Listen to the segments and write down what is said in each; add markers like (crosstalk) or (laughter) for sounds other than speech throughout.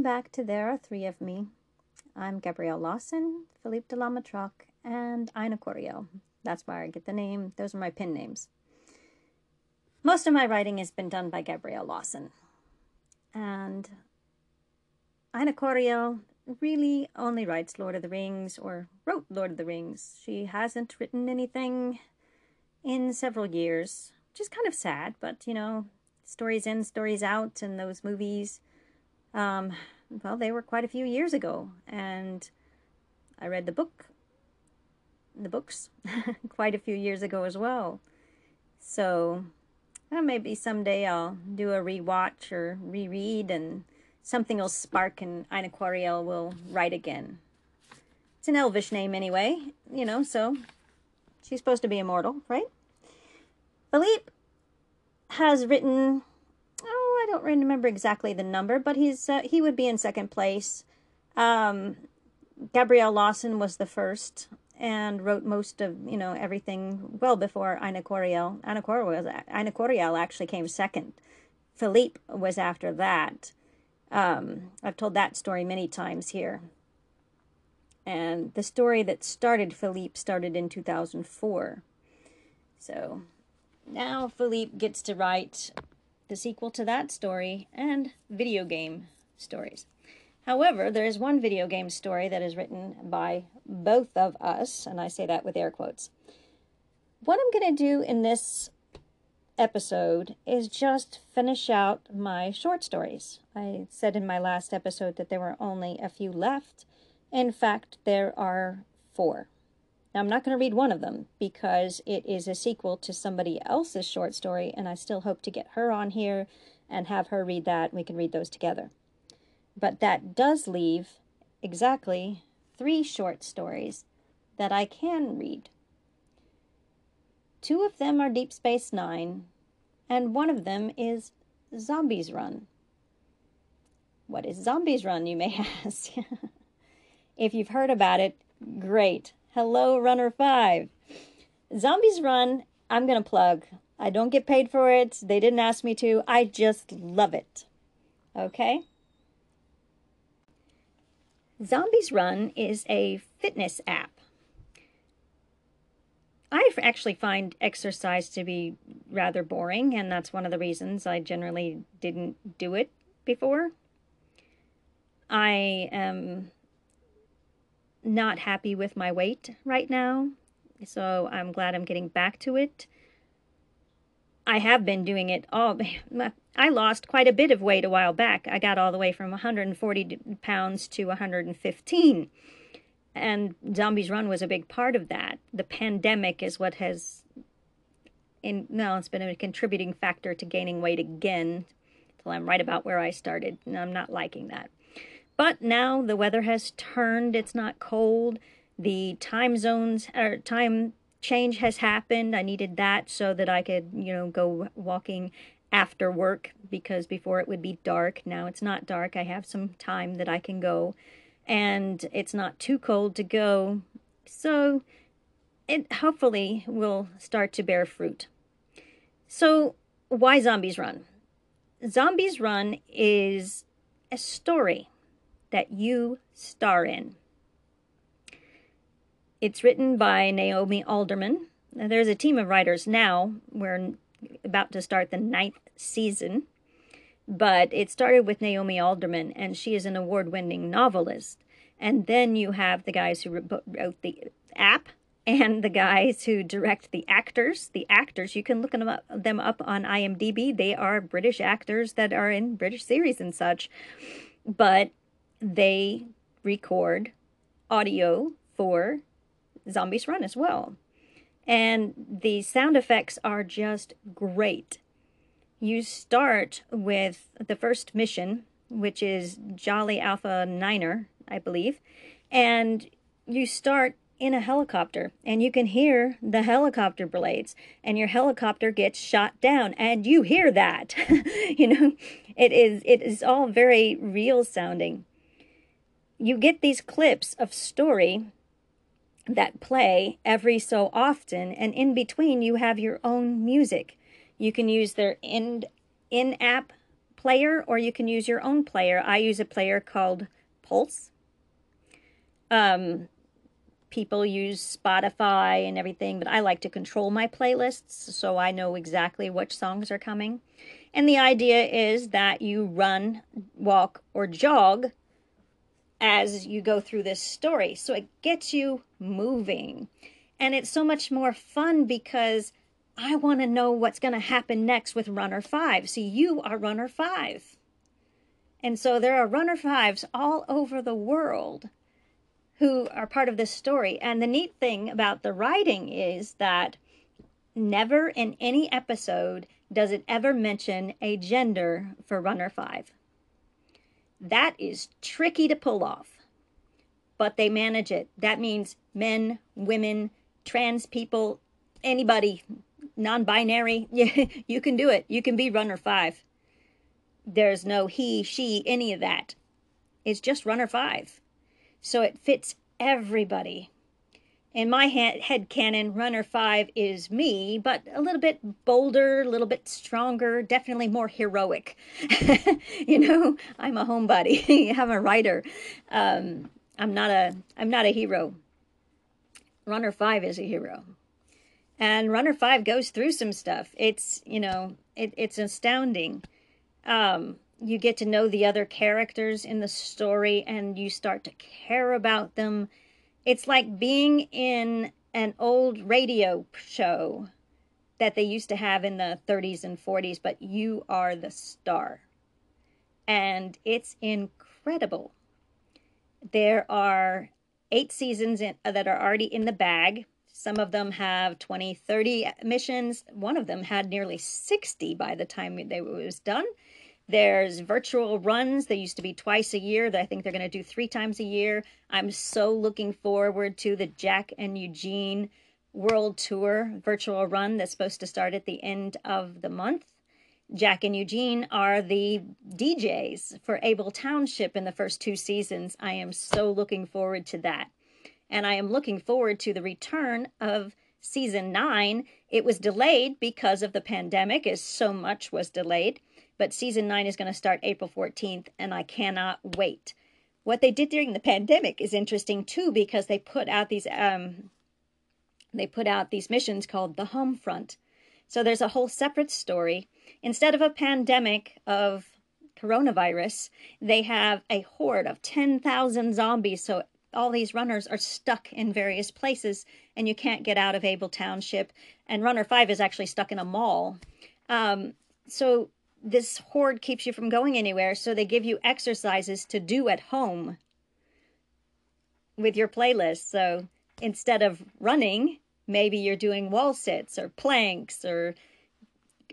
welcome back to There Are Three of Me. I'm Gabrielle Lawson, Philippe de la Matraque, and Ina Coriel. That's where I get the name. Those are my pin names. Most of my writing has been done by Gabrielle Lawson. And Ina Coriel really only writes Lord of the Rings or wrote Lord of the Rings. She hasn't written anything in several years, which is kind of sad, but you know, stories in, stories out, and those movies, um, well, they were quite a few years ago. And I read the book, the books, (laughs) quite a few years ago as well. So well, maybe someday I'll do a rewatch or reread and something will spark and Ina Coriel will write again. It's an elvish name anyway, you know, so she's supposed to be immortal, right? Philippe has written, don't remember exactly the number, but he's uh, he would be in second place. Um, Gabrielle Lawson was the first and wrote most of you know everything well before Ina Coriel. Ina Coriel, Ina Coriel actually came second. Philippe was after that. Um, I've told that story many times here. And the story that started Philippe started in 2004. So now Philippe gets to write the sequel to that story and video game stories. However, there is one video game story that is written by both of us, and I say that with air quotes. What I'm going to do in this episode is just finish out my short stories. I said in my last episode that there were only a few left. In fact, there are four. Now, I'm not going to read one of them because it is a sequel to somebody else's short story, and I still hope to get her on here and have her read that. We can read those together. But that does leave exactly three short stories that I can read. Two of them are Deep Space Nine, and one of them is Zombies Run. What is Zombies Run, you may (laughs) ask? if you've heard about it, great. Hello, Runner 5. Zombies Run, I'm going to plug. I don't get paid for it. They didn't ask me to. I just love it. Okay? Zombies Run is a fitness app. I actually find exercise to be rather boring, and that's one of the reasons I generally didn't do it before. I am not happy with my weight right now, so I'm glad I'm getting back to it. I have been doing it all. I lost quite a bit of weight a while back. I got all the way from 140 pounds to 115. And Zombies Run was a big part of that. The pandemic is what has, in well, it's been a contributing factor to gaining weight again. Till I'm right about where I started, and I'm not liking that. But now the weather has turned. It's not cold. The time zones or time change has happened. I needed that so that I could, you know, go walking after work because before it would be dark. Now it's not dark. I have some time that I can go and it's not too cold to go. So it hopefully will start to bear fruit. So why Zombies Run? Zombies Run is a story that you star in. It's written by Naomi Alderman. Now, there's a team of writers now. We're about to start the ninth season. But it started with Naomi Alderman, and she is an award winning novelist. And then you have the guys who wrote the app and the guys who direct the actors. The actors, you can look them up, them up on IMDb. They are British actors that are in British series and such. But they record audio for Zombies Run as well. And the sound effects are just great. You start with the first mission, which is Jolly Alpha Niner, I believe, and you start in a helicopter and you can hear the helicopter blades and your helicopter gets shot down and you hear that (laughs) you know it is it is all very real sounding you get these clips of story that play every so often, and in between, you have your own music. You can use their in in app player or you can use your own player. I use a player called Pulse. Um, people use Spotify and everything, but I like to control my playlists so I know exactly which songs are coming. And the idea is that you run, walk, or jog as you go through this story. So it gets you moving. And it's so much more fun because I want to know what's going to happen next with Runner 5. See, you are Runner 5. And so there are Runner 5s all over the world who are part of this story. And the neat thing about the writing is that never in any episode does it ever mention a gender for Runner 5. That is tricky to pull off, but they manage it. That means men, women, trans people, anybody, non binary, (laughs) you can do it. You can be Runner 5. There's no he, she, any of that. It's just Runner 5. So it fits everybody. In my head canon, Runner 5 is me, but a little bit bolder, a little bit stronger, definitely more heroic. (laughs) you know, I'm a homebody. (laughs) I'm a writer. Um, I'm not a I'm not a hero. Runner 5 is a hero. And Runner 5 goes through some stuff. It's, you know, it, it's astounding. Um, you get to know the other characters in the story and you start to care about them. It's like being in an old radio show that they used to have in the 30s and 40s, but you are the star. And it's incredible. There are eight seasons in, uh, that are already in the bag. Some of them have 20, 30 missions. One of them had nearly 60 by the time it was done. There's virtual runs. They used to be twice a year. I think they're going to do three times a year. I'm so looking forward to the Jack and Eugene World Tour virtual run that's supposed to start at the end of the month. Jack and Eugene are the DJs for Abel Township in the first two seasons. I am so looking forward to that. And I am looking forward to the return of season nine. It was delayed because of the pandemic, as so much was delayed. But season nine is going to start April 14th, and I cannot wait. What they did during the pandemic is interesting too, because they put out these um, they put out these missions called the Home Front. So there's a whole separate story. Instead of a pandemic of coronavirus, they have a horde of 10,000 zombies. So all these runners are stuck in various places and you can't get out of Abel Township. And Runner 5 is actually stuck in a mall. Um, so this horde keeps you from going anywhere, so they give you exercises to do at home with your playlist. So instead of running, maybe you're doing wall sits or planks or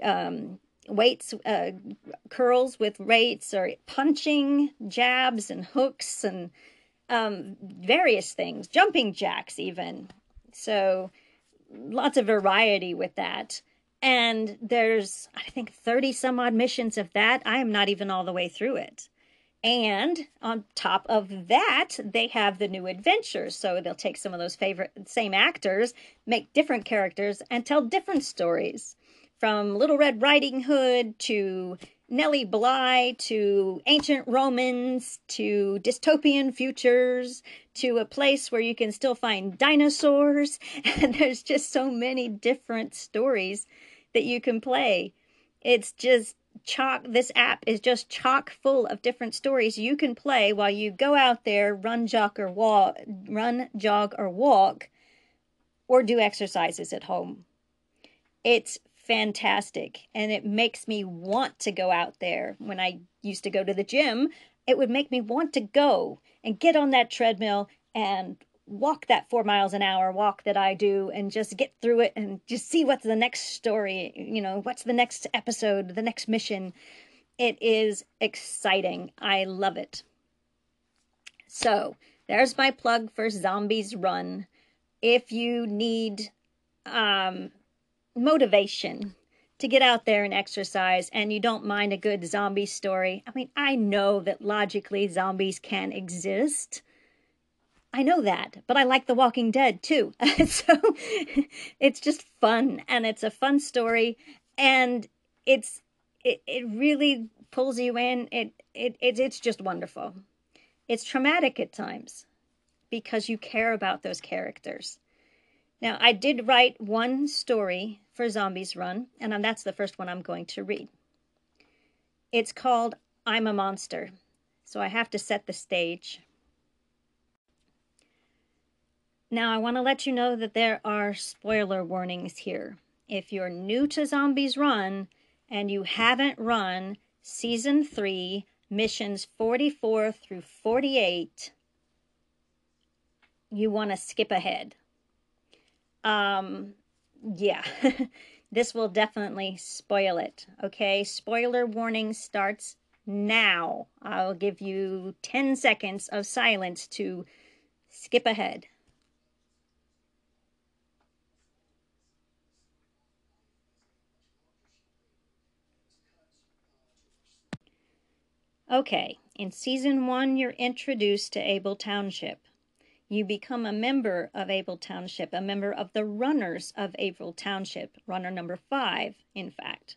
um, weights, uh, curls with weights or punching, jabs and hooks and um, various things, jumping jacks even. So lots of variety with that. And there's, I think, 30 some odd missions of that. I am not even all the way through it. And on top of that, they have the new adventures. So they'll take some of those favorite same actors, make different characters, and tell different stories. From Little Red Riding Hood to Nellie Bly to ancient Romans to dystopian futures to a place where you can still find dinosaurs. (laughs) And there's just so many different stories that you can play. It's just chock this app is just chock full of different stories you can play while you go out there run jog or walk run jog or walk or do exercises at home it's fantastic and it makes me want to go out there when i used to go to the gym it would make me want to go and get on that treadmill and walk that four miles an hour walk that I do and just get through it and just see what's the next story, you know, what's the next episode, the next mission. It is exciting. I love it. So there's my plug for Zombies Run. If you need um, motivation to get out there and exercise and you don't mind a good zombie story, I mean, I know that logically zombies can exist I know that, but I like The Walking Dead too. (laughs) so it's just fun and it's a fun story and it's it, it really pulls you in. It, it, it it's just wonderful. It's traumatic at times because you care about those characters. Now, I did write one story for Zombies Run, and that's the first one I'm going to read. It's called I'm a Monster, so I have to set the stage. Now, I want to let you know that there are spoiler warnings here. If you're new to Zombies Run and you haven't run Season 3, missions 44 through 48, you want to skip ahead. Um, yeah, (laughs) this will definitely spoil it. Okay, spoiler warning starts now. I'll give you 10 seconds of silence to skip ahead. Okay, in season one, you're introduced to Abel Township. You become a member of Abel Township, a member of the runners of Abel Township, runner number five, in fact.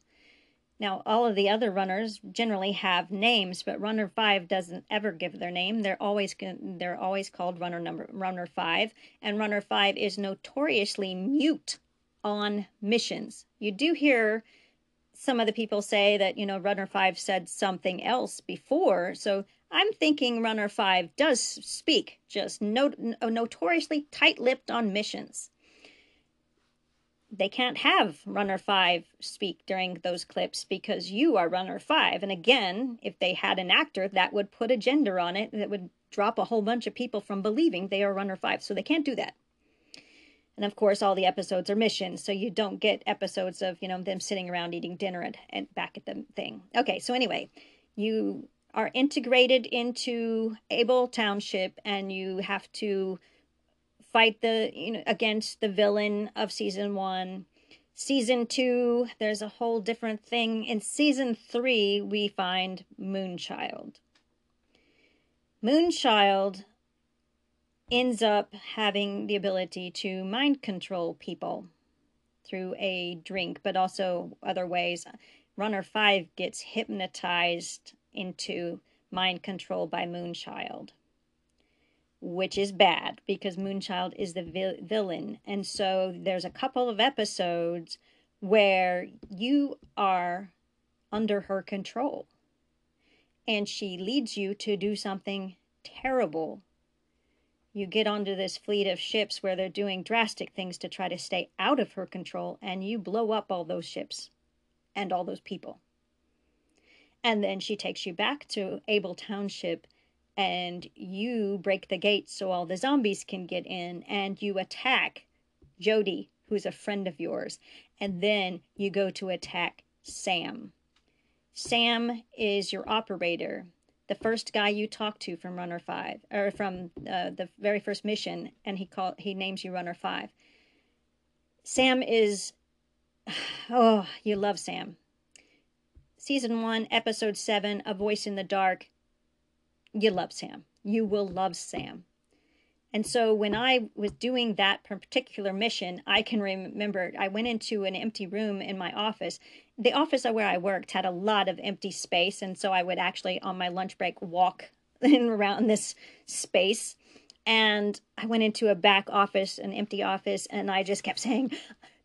Now, all of the other runners generally have names, but runner five doesn't ever give their name. They're always they're always called runner number runner five, and runner five is notoriously mute on missions. You do hear some of the people say that, you know, runner five said something else before. So I'm thinking runner five does speak, just not, notoriously tight lipped on missions. They can't have runner five speak during those clips because you are runner five. And again, if they had an actor, that would put a gender on it that would drop a whole bunch of people from believing they are runner five. So they can't do that. And of course, all the episodes are missions, so you don't get episodes of, you know, them sitting around eating dinner and, and back at the thing. Okay, so anyway, you are integrated into Abel Township and you have to fight the, you know, against the villain of season one. Season two, there's a whole different thing. In season three, we find Moonchild. Moonchild ends up having the ability to mind control people through a drink, but also other ways. Runner 5 gets hypnotized into mind control by Moonchild, which is bad because Moonchild is the vi- villain. And so there's a couple of episodes where you are under her control and she leads you to do something terrible you get onto this fleet of ships where they're doing drastic things to try to stay out of her control, and you blow up all those ships and all those people. And then she takes you back to Abel Township, and you break the gates so all the zombies can get in, and you attack Jody, who's a friend of yours, and then you go to attack Sam. Sam is your operator the first guy you talk to from Runner Five, or from uh, the very first mission, and he called he names you Runner Five. Sam is, (sighs) oh, you love Sam. Season one, episode seven, A Voice in the Dark. You love Sam. You will love Sam. And so when I was doing that particular mission, I can remember I went into an empty room in my office. The office where I worked had a lot of empty space. And so I would actually, on my lunch break, walk (laughs) in around this space. And I went into a back office, an empty office, and I just kept saying,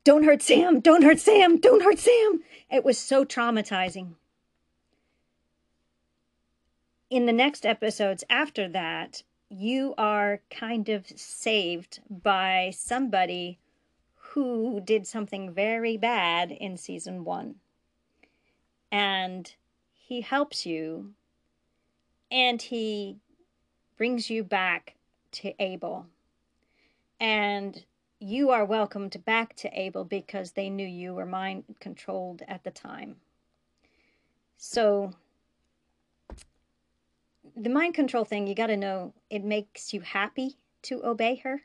Don't hurt Sam, don't hurt Sam, don't hurt Sam. It was so traumatizing. In the next episodes after that, you are kind of saved by somebody who did something very bad in season one. And he helps you and he brings you back to Abel. And you are welcomed back to Abel because they knew you were mind controlled at the time. So the mind control thing, you got to know it makes you happy to obey her.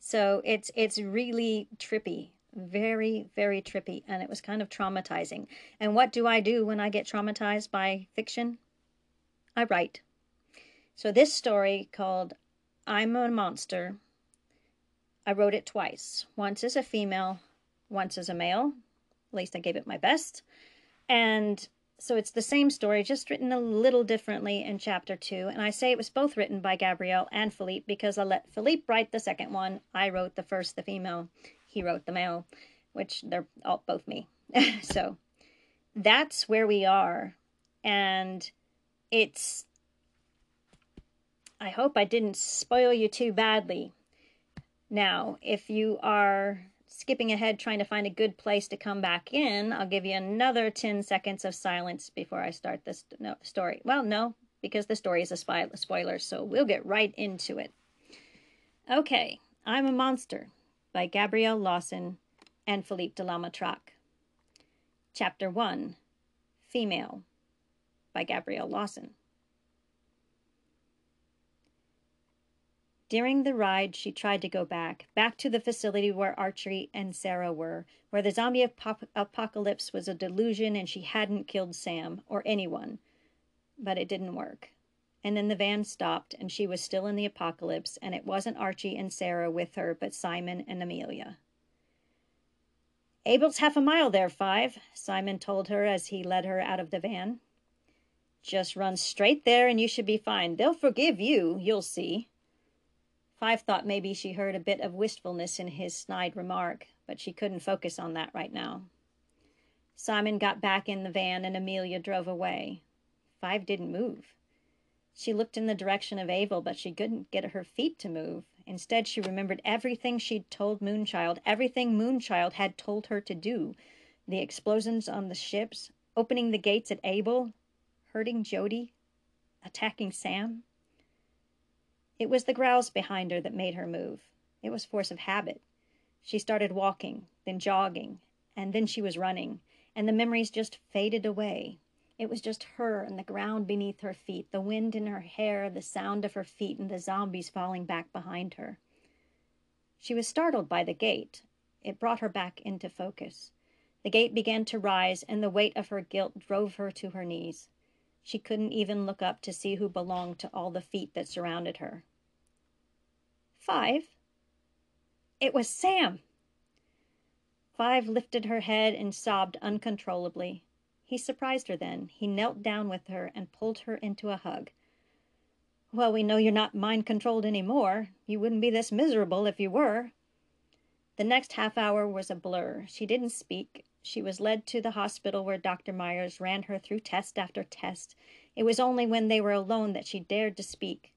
So it's it's really trippy, very very trippy, and it was kind of traumatizing. And what do I do when I get traumatized by fiction? I write. So this story called I'm a Monster. I wrote it twice. Once as a female, once as a male. At least I gave it my best. And so it's the same story, just written a little differently in chapter two. And I say it was both written by Gabrielle and Philippe because I let Philippe write the second one. I wrote the first, the female. He wrote the male, which they're all both me. (laughs) so that's where we are. And it's, I hope I didn't spoil you too badly. Now, if you are skipping ahead trying to find a good place to come back in, I'll give you another 10 seconds of silence before I start this no, story. Well, no, because the story is a spoiler, so we'll get right into it. Okay, I'm a Monster by Gabrielle Lawson and Philippe de la Matraque. Chapter 1 Female by Gabrielle Lawson. During the ride, she tried to go back, back to the facility where Archie and Sarah were, where the zombie ap- apocalypse was a delusion and she hadn't killed Sam or anyone. But it didn't work. And then the van stopped and she was still in the apocalypse, and it wasn't Archie and Sarah with her, but Simon and Amelia. Abel's half a mile there, Five, Simon told her as he led her out of the van. Just run straight there and you should be fine. They'll forgive you, you'll see. Five thought maybe she heard a bit of wistfulness in his snide remark, but she couldn't focus on that right now. Simon got back in the van and Amelia drove away. Five didn't move. She looked in the direction of Abel, but she couldn't get her feet to move. Instead, she remembered everything she'd told Moonchild, everything Moonchild had told her to do the explosions on the ships, opening the gates at Abel, hurting Jody, attacking Sam. It was the growls behind her that made her move. It was force of habit. She started walking, then jogging, and then she was running, and the memories just faded away. It was just her and the ground beneath her feet, the wind in her hair, the sound of her feet, and the zombies falling back behind her. She was startled by the gate. It brought her back into focus. The gate began to rise, and the weight of her guilt drove her to her knees. She couldn't even look up to see who belonged to all the feet that surrounded her. Five. It was Sam. Five lifted her head and sobbed uncontrollably. He surprised her then. He knelt down with her and pulled her into a hug. Well, we know you're not mind controlled any more. You wouldn't be this miserable if you were. The next half hour was a blur. She didn't speak. She was led to the hospital where Dr. Myers ran her through test after test. It was only when they were alone that she dared to speak.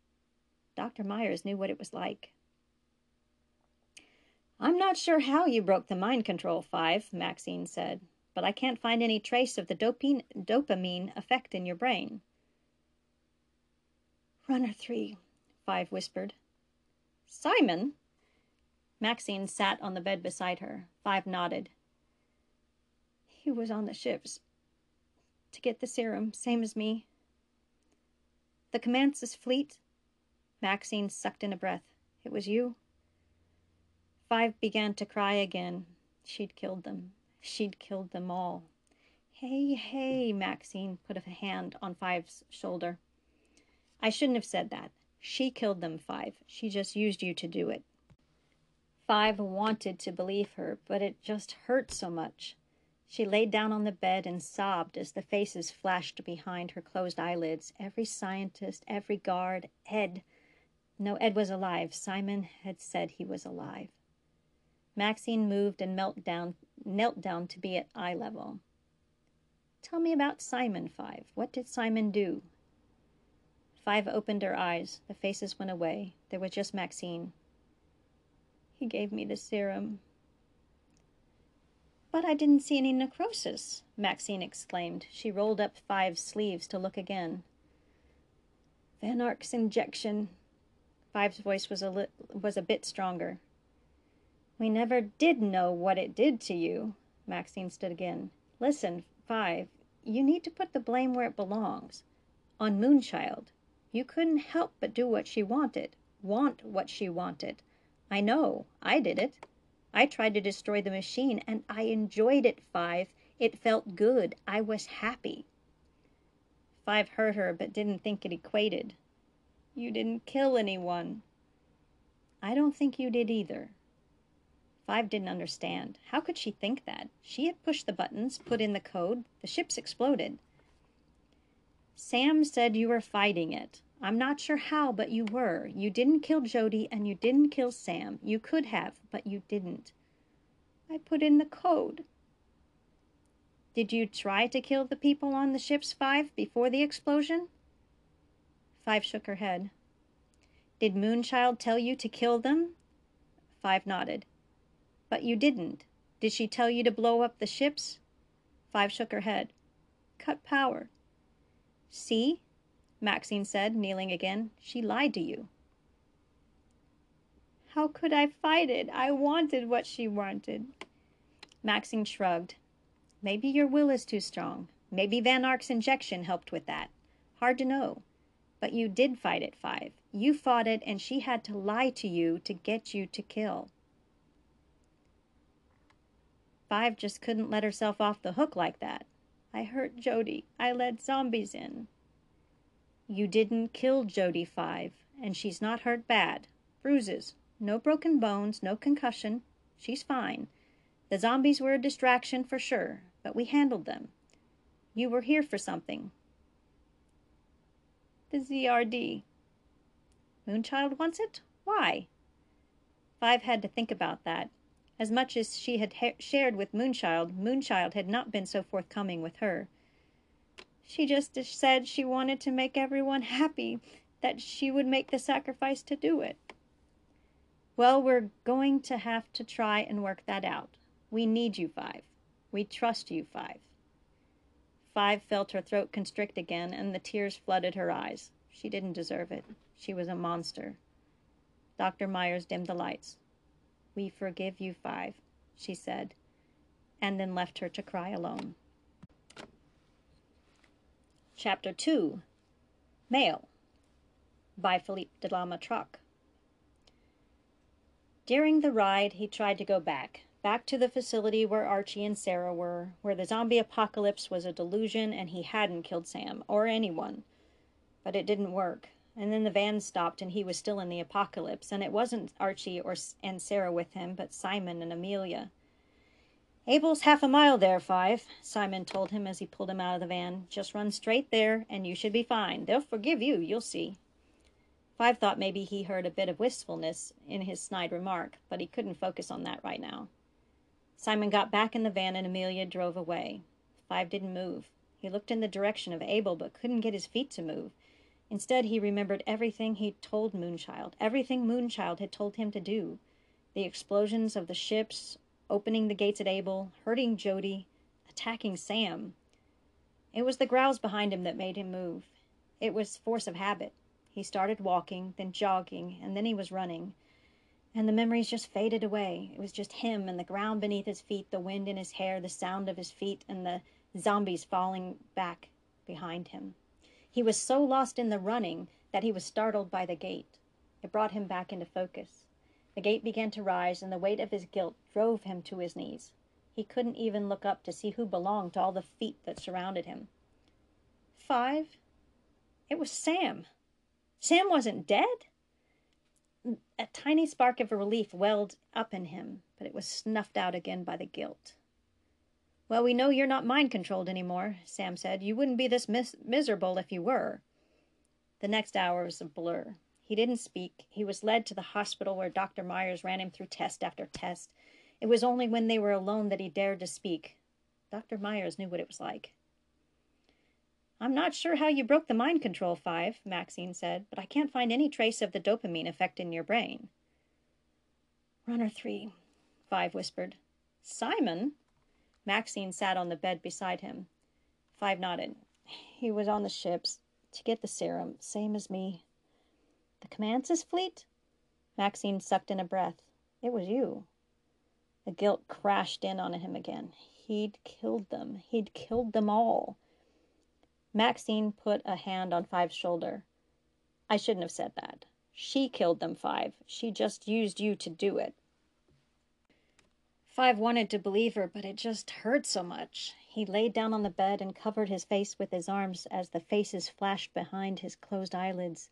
Dr. Myers knew what it was like. I'm not sure how you broke the mind control, Five, Maxine said, but I can't find any trace of the dopamine, dopamine effect in your brain. Runner three, Five whispered. Simon? Maxine sat on the bed beside her. Five nodded. He was on the ships to get the serum, same as me. The Camansis fleet? Maxine sucked in a breath. It was you? Five began to cry again. She'd killed them. She'd killed them all. Hey, hey, Maxine put a hand on Five's shoulder. I shouldn't have said that. She killed them, Five. She just used you to do it. Five wanted to believe her, but it just hurt so much. She laid down on the bed and sobbed as the faces flashed behind her closed eyelids. Every scientist, every guard, Ed. No, Ed was alive. Simon had said he was alive. Maxine moved and knelt down, knelt down to be at eye level. Tell me about Simon, Five. What did Simon do? Five opened her eyes. The faces went away. There was just Maxine. He gave me the serum. But I didn't see any necrosis, Maxine exclaimed. She rolled up Five's sleeves to look again. Van Ark's injection. Five's voice was a, li- was a bit stronger. We never did know what it did to you. Maxine stood again. Listen, Five, you need to put the blame where it belongs. On Moonchild. You couldn't help but do what she wanted, want what she wanted. I know. I did it. I tried to destroy the machine, and I enjoyed it, Five. It felt good. I was happy. Five heard her, but didn't think it equated. You didn't kill anyone. I don't think you did either. Five didn't understand. How could she think that? She had pushed the buttons, put in the code. The ships exploded. Sam said you were fighting it. I'm not sure how, but you were. You didn't kill Jody and you didn't kill Sam. You could have, but you didn't. I put in the code. Did you try to kill the people on the ship's five before the explosion? Five shook her head. Did Moonchild tell you to kill them? Five nodded. But you didn't. Did she tell you to blow up the ships? Five shook her head. Cut power. See? Maxine said, kneeling again. She lied to you. How could I fight it? I wanted what she wanted. Maxine shrugged. Maybe your will is too strong. Maybe Van Ark's injection helped with that. Hard to know. But you did fight it, Five. You fought it, and she had to lie to you to get you to kill. Five just couldn't let herself off the hook like that. I hurt Jody. I let zombies in. You didn't kill Jody Five, and she's not hurt bad. Bruises. No broken bones, no concussion. She's fine. The zombies were a distraction for sure, but we handled them. You were here for something. The ZRD. Moonchild wants it? Why? Five had to think about that. As much as she had ha- shared with Moonchild, Moonchild had not been so forthcoming with her. She just said she wanted to make everyone happy, that she would make the sacrifice to do it. Well, we're going to have to try and work that out. We need you, Five. We trust you, Five. Five felt her throat constrict again, and the tears flooded her eyes. She didn't deserve it. She was a monster. Dr. Myers dimmed the lights. We forgive you, Five, she said, and then left her to cry alone. Chapter 2 Male by Philippe de la Matraque. During the ride, he tried to go back, back to the facility where Archie and Sarah were, where the zombie apocalypse was a delusion and he hadn't killed Sam or anyone. But it didn't work. And then the van stopped and he was still in the apocalypse, and it wasn't Archie or and Sarah with him, but Simon and Amelia. Abel's half a mile there, Five, Simon told him as he pulled him out of the van. Just run straight there, and you should be fine. They'll forgive you, you'll see. Five thought maybe he heard a bit of wistfulness in his snide remark, but he couldn't focus on that right now. Simon got back in the van and Amelia drove away. Five didn't move. He looked in the direction of Abel, but couldn't get his feet to move. Instead, he remembered everything he'd told Moonchild, everything Moonchild had told him to do. The explosions of the ships, opening the gates at Abel, hurting Jody, attacking Sam. It was the growls behind him that made him move. It was force of habit. He started walking, then jogging, and then he was running. And the memories just faded away. It was just him and the ground beneath his feet, the wind in his hair, the sound of his feet, and the zombies falling back behind him. He was so lost in the running that he was startled by the gate. It brought him back into focus. The gate began to rise, and the weight of his guilt drove him to his knees. He couldn't even look up to see who belonged to all the feet that surrounded him. Five? It was Sam. Sam wasn't dead? A tiny spark of relief welled up in him, but it was snuffed out again by the guilt. Well, we know you're not mind controlled anymore, Sam said. You wouldn't be this mis- miserable if you were. The next hour was a blur. He didn't speak. He was led to the hospital where Dr. Myers ran him through test after test. It was only when they were alone that he dared to speak. Dr. Myers knew what it was like. I'm not sure how you broke the mind control, Five, Maxine said, but I can't find any trace of the dopamine effect in your brain. Runner three, Five whispered. Simon? Maxine sat on the bed beside him. Five nodded. He was on the ships to get the serum, same as me. The Camansis fleet? Maxine sucked in a breath. It was you. The guilt crashed in on him again. He'd killed them. He'd killed them all. Maxine put a hand on Five's shoulder. I shouldn't have said that. She killed them, Five. She just used you to do it. Five wanted to believe her, but it just hurt so much. He laid down on the bed and covered his face with his arms as the faces flashed behind his closed eyelids.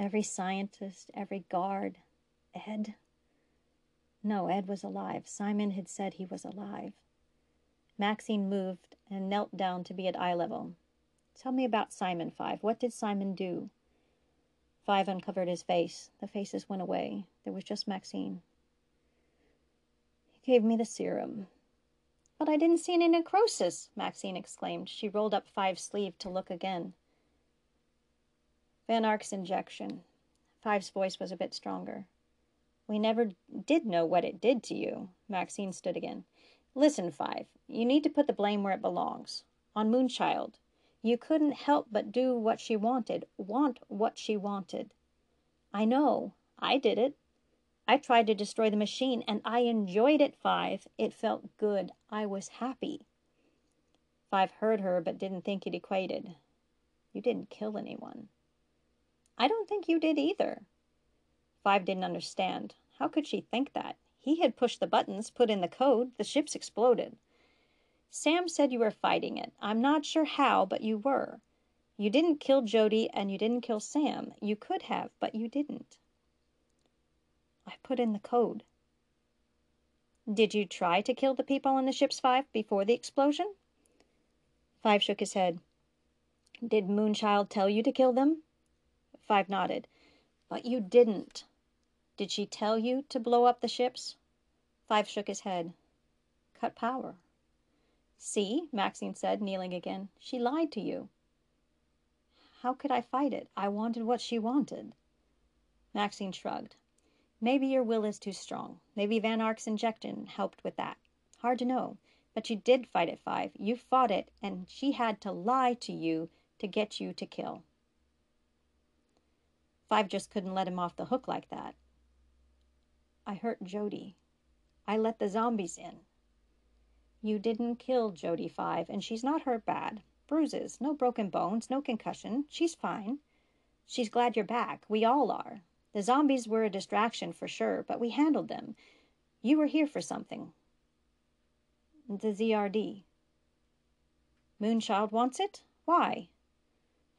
Every scientist, every guard. Ed? No, Ed was alive. Simon had said he was alive. Maxine moved and knelt down to be at eye level. Tell me about Simon, Five. What did Simon do? Five uncovered his face. The faces went away. There was just Maxine. He gave me the serum. But I didn't see any necrosis, Maxine exclaimed. She rolled up Five's sleeve to look again. Van Ark's injection. Five's voice was a bit stronger. We never did know what it did to you. Maxine stood again. Listen, Five, you need to put the blame where it belongs. On Moonchild. You couldn't help but do what she wanted, want what she wanted. I know. I did it. I tried to destroy the machine, and I enjoyed it, Five. It felt good. I was happy. Five heard her, but didn't think it equated. You didn't kill anyone. I don't think you did either. Five didn't understand. How could she think that? He had pushed the buttons, put in the code, the ships exploded. Sam said you were fighting it. I'm not sure how, but you were. You didn't kill Jody and you didn't kill Sam. You could have, but you didn't. I put in the code. Did you try to kill the people on the ship's five before the explosion? Five shook his head. Did Moonchild tell you to kill them? Five nodded. But you didn't. Did she tell you to blow up the ships? Five shook his head. Cut power. See, Maxine said, kneeling again. She lied to you. How could I fight it? I wanted what she wanted. Maxine shrugged. Maybe your will is too strong. Maybe Van Ark's injection helped with that. Hard to know. But you did fight it, Five. You fought it, and she had to lie to you to get you to kill. Five just couldn't let him off the hook like that. I hurt Jody. I let the zombies in. You didn't kill Jody Five, and she's not hurt bad. Bruises, no broken bones, no concussion. She's fine. She's glad you're back. We all are. The zombies were a distraction for sure, but we handled them. You were here for something. The ZRD. Moonchild wants it? Why?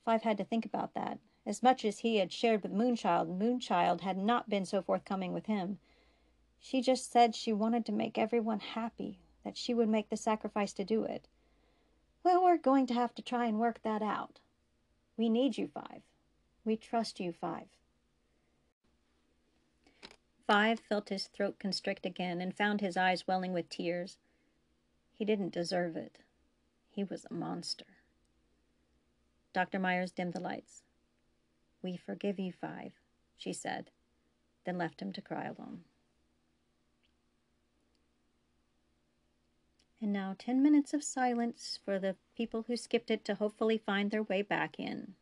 Five had to think about that. As much as he had shared with Moonchild, Moonchild had not been so forthcoming with him. She just said she wanted to make everyone happy, that she would make the sacrifice to do it. Well, we're going to have to try and work that out. We need you, Five. We trust you, Five. Five felt his throat constrict again and found his eyes welling with tears. He didn't deserve it. He was a monster. Dr. Myers dimmed the lights. We forgive you, Five, she said, then left him to cry alone. And now 10 minutes of silence for the people who skipped it to hopefully find their way back in.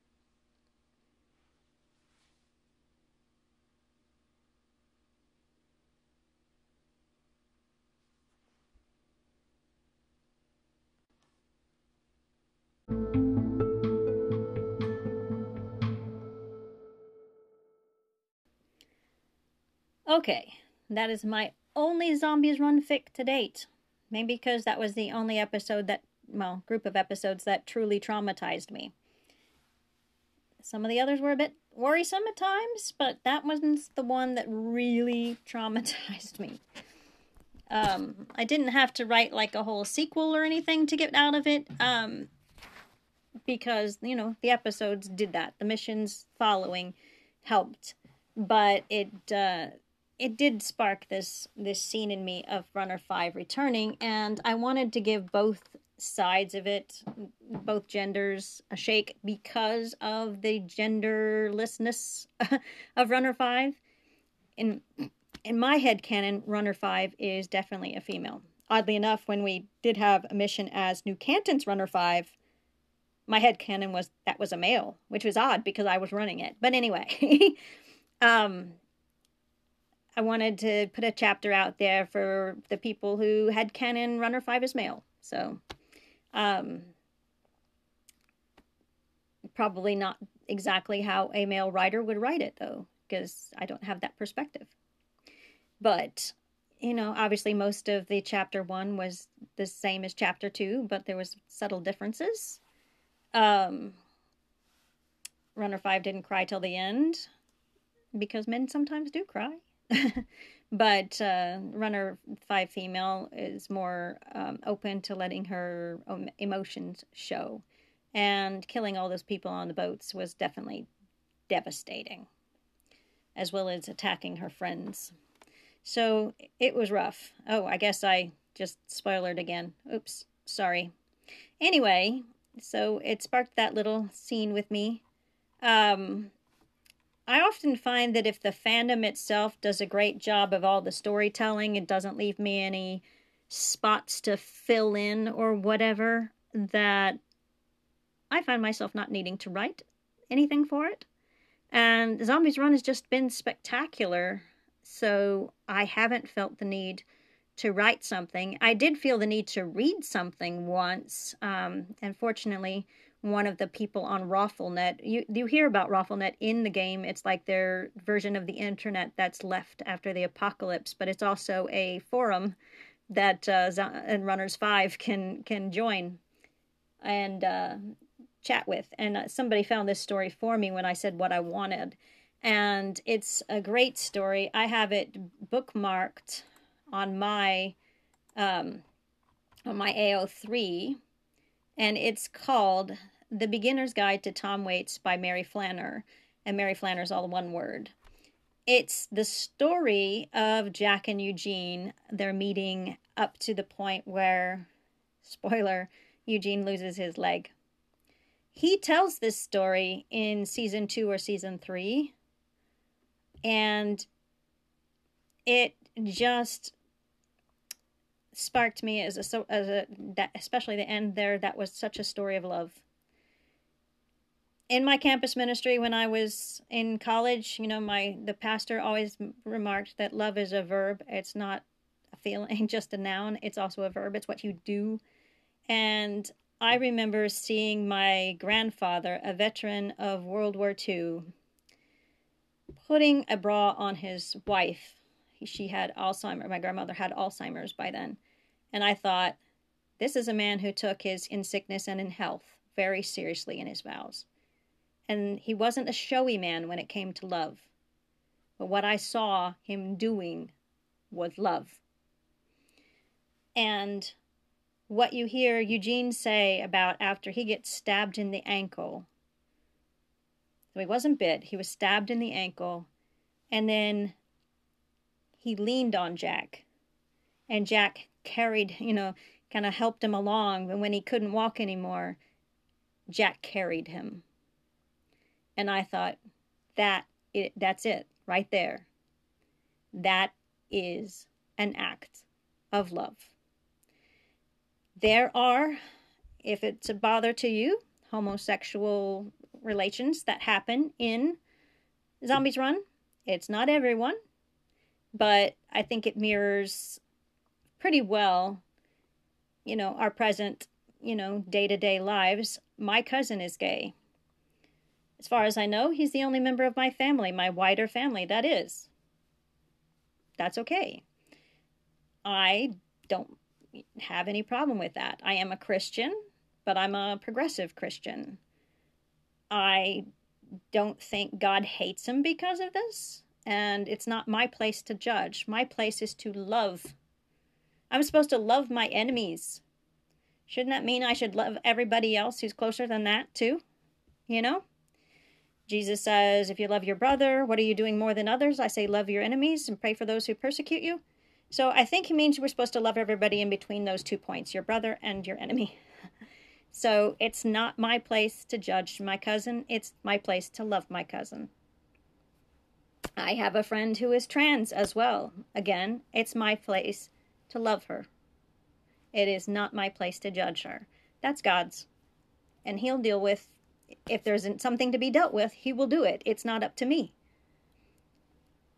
Okay, that is my only Zombies Run fic to date. Maybe because that was the only episode that, well, group of episodes that truly traumatized me. Some of the others were a bit worrisome at times, but that wasn't the one that really (laughs) traumatized me. Um, I didn't have to write like a whole sequel or anything to get out of it, um, because, you know, the episodes did that. The missions following helped, but it, uh, it did spark this this scene in me of Runner Five returning, and I wanted to give both sides of it, both genders, a shake because of the genderlessness (laughs) of Runner Five. In in my head canon, Runner Five is definitely a female. Oddly enough, when we did have a mission as New Canton's Runner Five, my head canon was that was a male, which was odd because I was running it. But anyway, (laughs) um, I wanted to put a chapter out there for the people who had canon Runner 5 as male. So, um, probably not exactly how a male writer would write it, though, because I don't have that perspective. But, you know, obviously most of the chapter one was the same as chapter two, but there was subtle differences. Um, Runner 5 didn't cry till the end because men sometimes do cry. (laughs) but uh, runner five female is more um, open to letting her emotions show And killing all those people on the boats was definitely devastating, as well as attacking her friends. So it was rough. Oh, I guess I just spoiled it again. Oops, sorry. Anyway, so it sparked that little scene with me. Um, I often find that if the fandom itself does a great job of all the storytelling, it doesn't leave me any spots to fill in or whatever, that I find myself not needing to write anything for it. And Zombies Run has just been spectacular, so I haven't felt the need to write something. I did feel the need to read something once. Um, unfortunately, one of the people on RawfulNet. You you hear about RawfulNet in the game. It's like their version of the internet that's left after the apocalypse, but it's also a forum that uh, and Runners Five can can join and uh, chat with. And uh, somebody found this story for me when I said what I wanted, and it's a great story. I have it bookmarked on my um, on my AO3 and it's called The Beginner's Guide to Tom Waits by Mary Flanner. And Mary Flanner's all one word. It's the story of Jack and Eugene, their meeting up to the point where, spoiler, Eugene loses his leg. He tells this story in season two or season three, and it just sparked me as a so as a that especially the end there that was such a story of love. In my campus ministry when i was in college you know my the pastor always remarked that love is a verb. It's not a feeling (laughs) just a noun. It's also a verb. It's what you do. And i remember seeing my grandfather a veteran of world war ii putting a bra on his wife. She had alzheimer's my grandmother had alzheimer's by then and I thought, this is a man who took his in sickness and in health very seriously in his vows. And he wasn't a showy man when it came to love. But what I saw him doing was love. And what you hear Eugene say about after he gets stabbed in the ankle. So he wasn't bit, he was stabbed in the ankle. And then he leaned on Jack. And Jack carried, you know, kind of helped him along. But when he couldn't walk anymore, Jack carried him. And I thought, that it, that's it right there. That is an act of love. There are, if it's a bother to you, homosexual relations that happen in Zombies Run. It's not everyone, but I think it mirrors pretty well, you know, our present, you know, day to day lives. My cousin is gay. As far as I know, he's the only member of my family, my wider family, that is. That's okay. I don't have any problem with that. I am a Christian, but I'm a progressive Christian. I don't think God hates him because of this, and it's not my place to judge. My place is to love I'm supposed to love my enemies. Shouldn't that mean I should love everybody else who's closer than that, too? You know? Jesus says, if you love your brother, what are you doing more than others? I say, love your enemies and pray for those who persecute you. So I think he means we're supposed to love everybody in between those two points, your brother and your enemy. (laughs) so it's not my place to judge my cousin, it's my place to love my cousin. I have a friend who is trans as well. Again, it's my place to love her. It is not my place to judge her. That's God's. And He'll deal with, if there's something to be dealt with, He will do it. It's not up to me.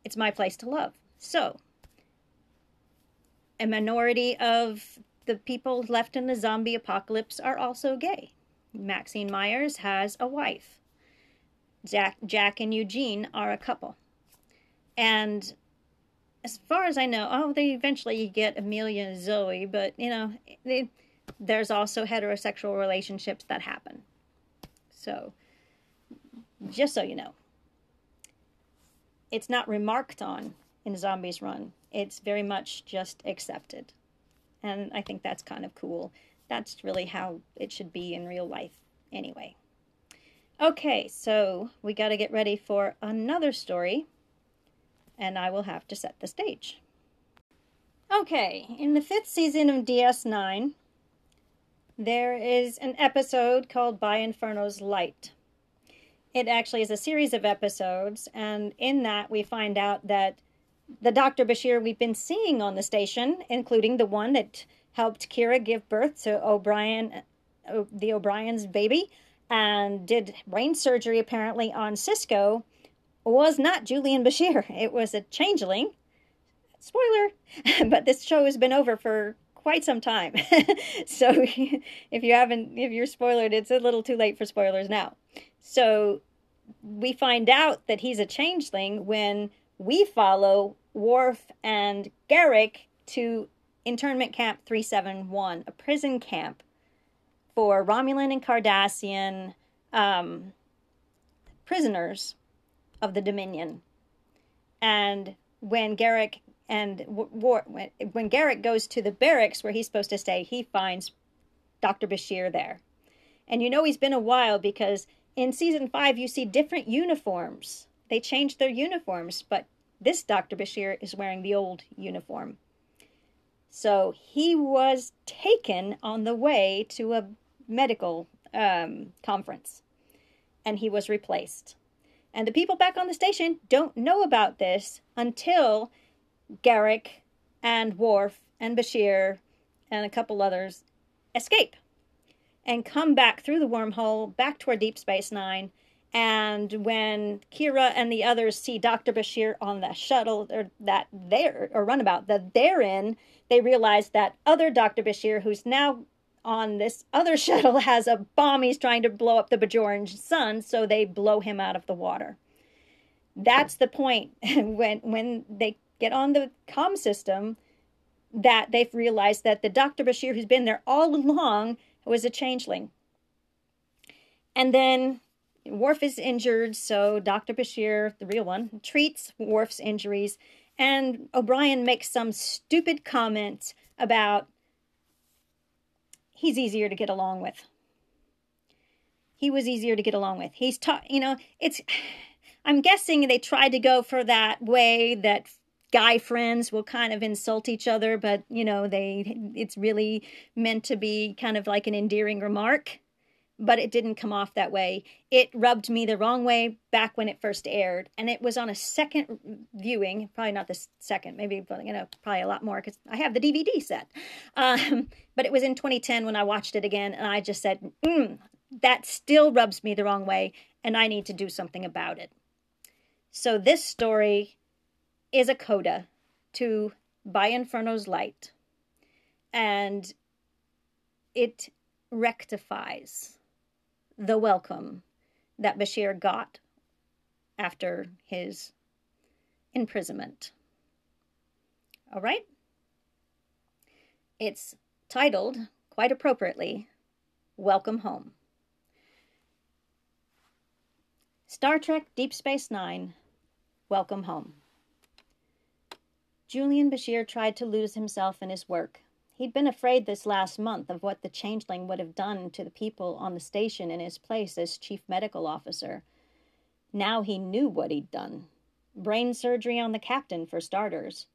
It's my place to love. So, a minority of the people left in the zombie apocalypse are also gay. Maxine Myers has a wife. Jack, Jack and Eugene are a couple. And as far as I know, oh, they eventually get Amelia and Zoe, but you know, they, there's also heterosexual relationships that happen. So, just so you know, it's not remarked on in Zombies Run. It's very much just accepted. And I think that's kind of cool. That's really how it should be in real life. Anyway. Okay, so we got to get ready for another story, and I will have to set the stage. Okay, in the fifth season of DS9, there is an episode called By Inferno's Light. It actually is a series of episodes, and in that we find out that the Dr. Bashir we've been seeing on the station, including the one that helped Kira give birth to O'Brien, uh, the O'Brien's baby, and did brain surgery apparently on Sisko, was not Julian Bashir. It was a changeling. Spoiler, (laughs) but this show has been over for quite some time. (laughs) so (laughs) if you haven't, if you're spoiled, it's a little too late for spoilers now. So we find out that he's a changeling when we follow Worf and Garak to internment camp 371, a prison camp for Romulan and Cardassian um, prisoners of the Dominion. And when Garak and War, when, when Garak goes to the barracks where he's supposed to stay, he finds Dr. Bashir there. And you know he's been a while because in season five, you see different uniforms. They changed their uniforms, but this Dr. Bashir is wearing the old uniform. So he was taken on the way to a medical um, conference and he was replaced. And the people back on the station don't know about this until Garak and Worf and Bashir and a couple others escape and come back through the wormhole back toward Deep Space Nine. And when Kira and the others see Dr. Bashir on the shuttle or that they're or runabout that they're in, they realize that other Dr. Bashir, who's now on this other (laughs) shuttle, has a bomb he's trying to blow up the Bajoran sun, so they blow him out of the water. That's the point (laughs) when when they get on the com system that they've realized that the Dr. Bashir who's been there all along was a changeling. And then Worf is injured, so Dr. Bashir, the real one, treats Worf's injuries, and O'Brien makes some stupid comment about he's easier to get along with. He was easier to get along with. He's taught, you know, it's, (sighs) I'm guessing they tried to go for that way that guy friends will kind of insult each other, but you know, they it's really meant to be kind of like an endearing remark, but it didn't come off that way. It rubbed me the wrong way back when it first aired, and it was on a second viewing, probably not the second, maybe you know, probably a lot more because I have the DVD set. Um, but it was in 2010 when I watched it again, and I just said, mm, that still rubs me the wrong way, and I need to do something about it. So this story is a coda to By Inferno's Light. And it rectifies the welcome that Bashir got after his imprisonment. All right? It's titled, quite appropriately, Welcome Home. Star Trek Deep Space Nine, Welcome Home. Julian Bashir tried to lose himself in his work. He'd been afraid this last month of what the changeling would have done to the people on the station in his place as chief medical officer. Now he knew what he'd done. Brain surgery on the captain, for starters.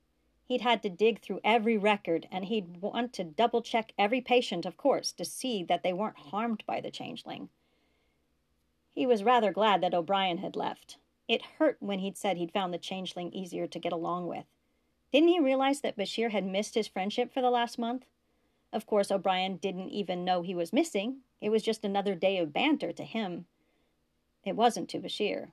He'd had to dig through every record, and he'd want to double check every patient, of course, to see that they weren't harmed by the changeling. He was rather glad that O'Brien had left. It hurt when he'd said he'd found the changeling easier to get along with. Didn't he realize that Bashir had missed his friendship for the last month? Of course, O'Brien didn't even know he was missing. It was just another day of banter to him. It wasn't to Bashir.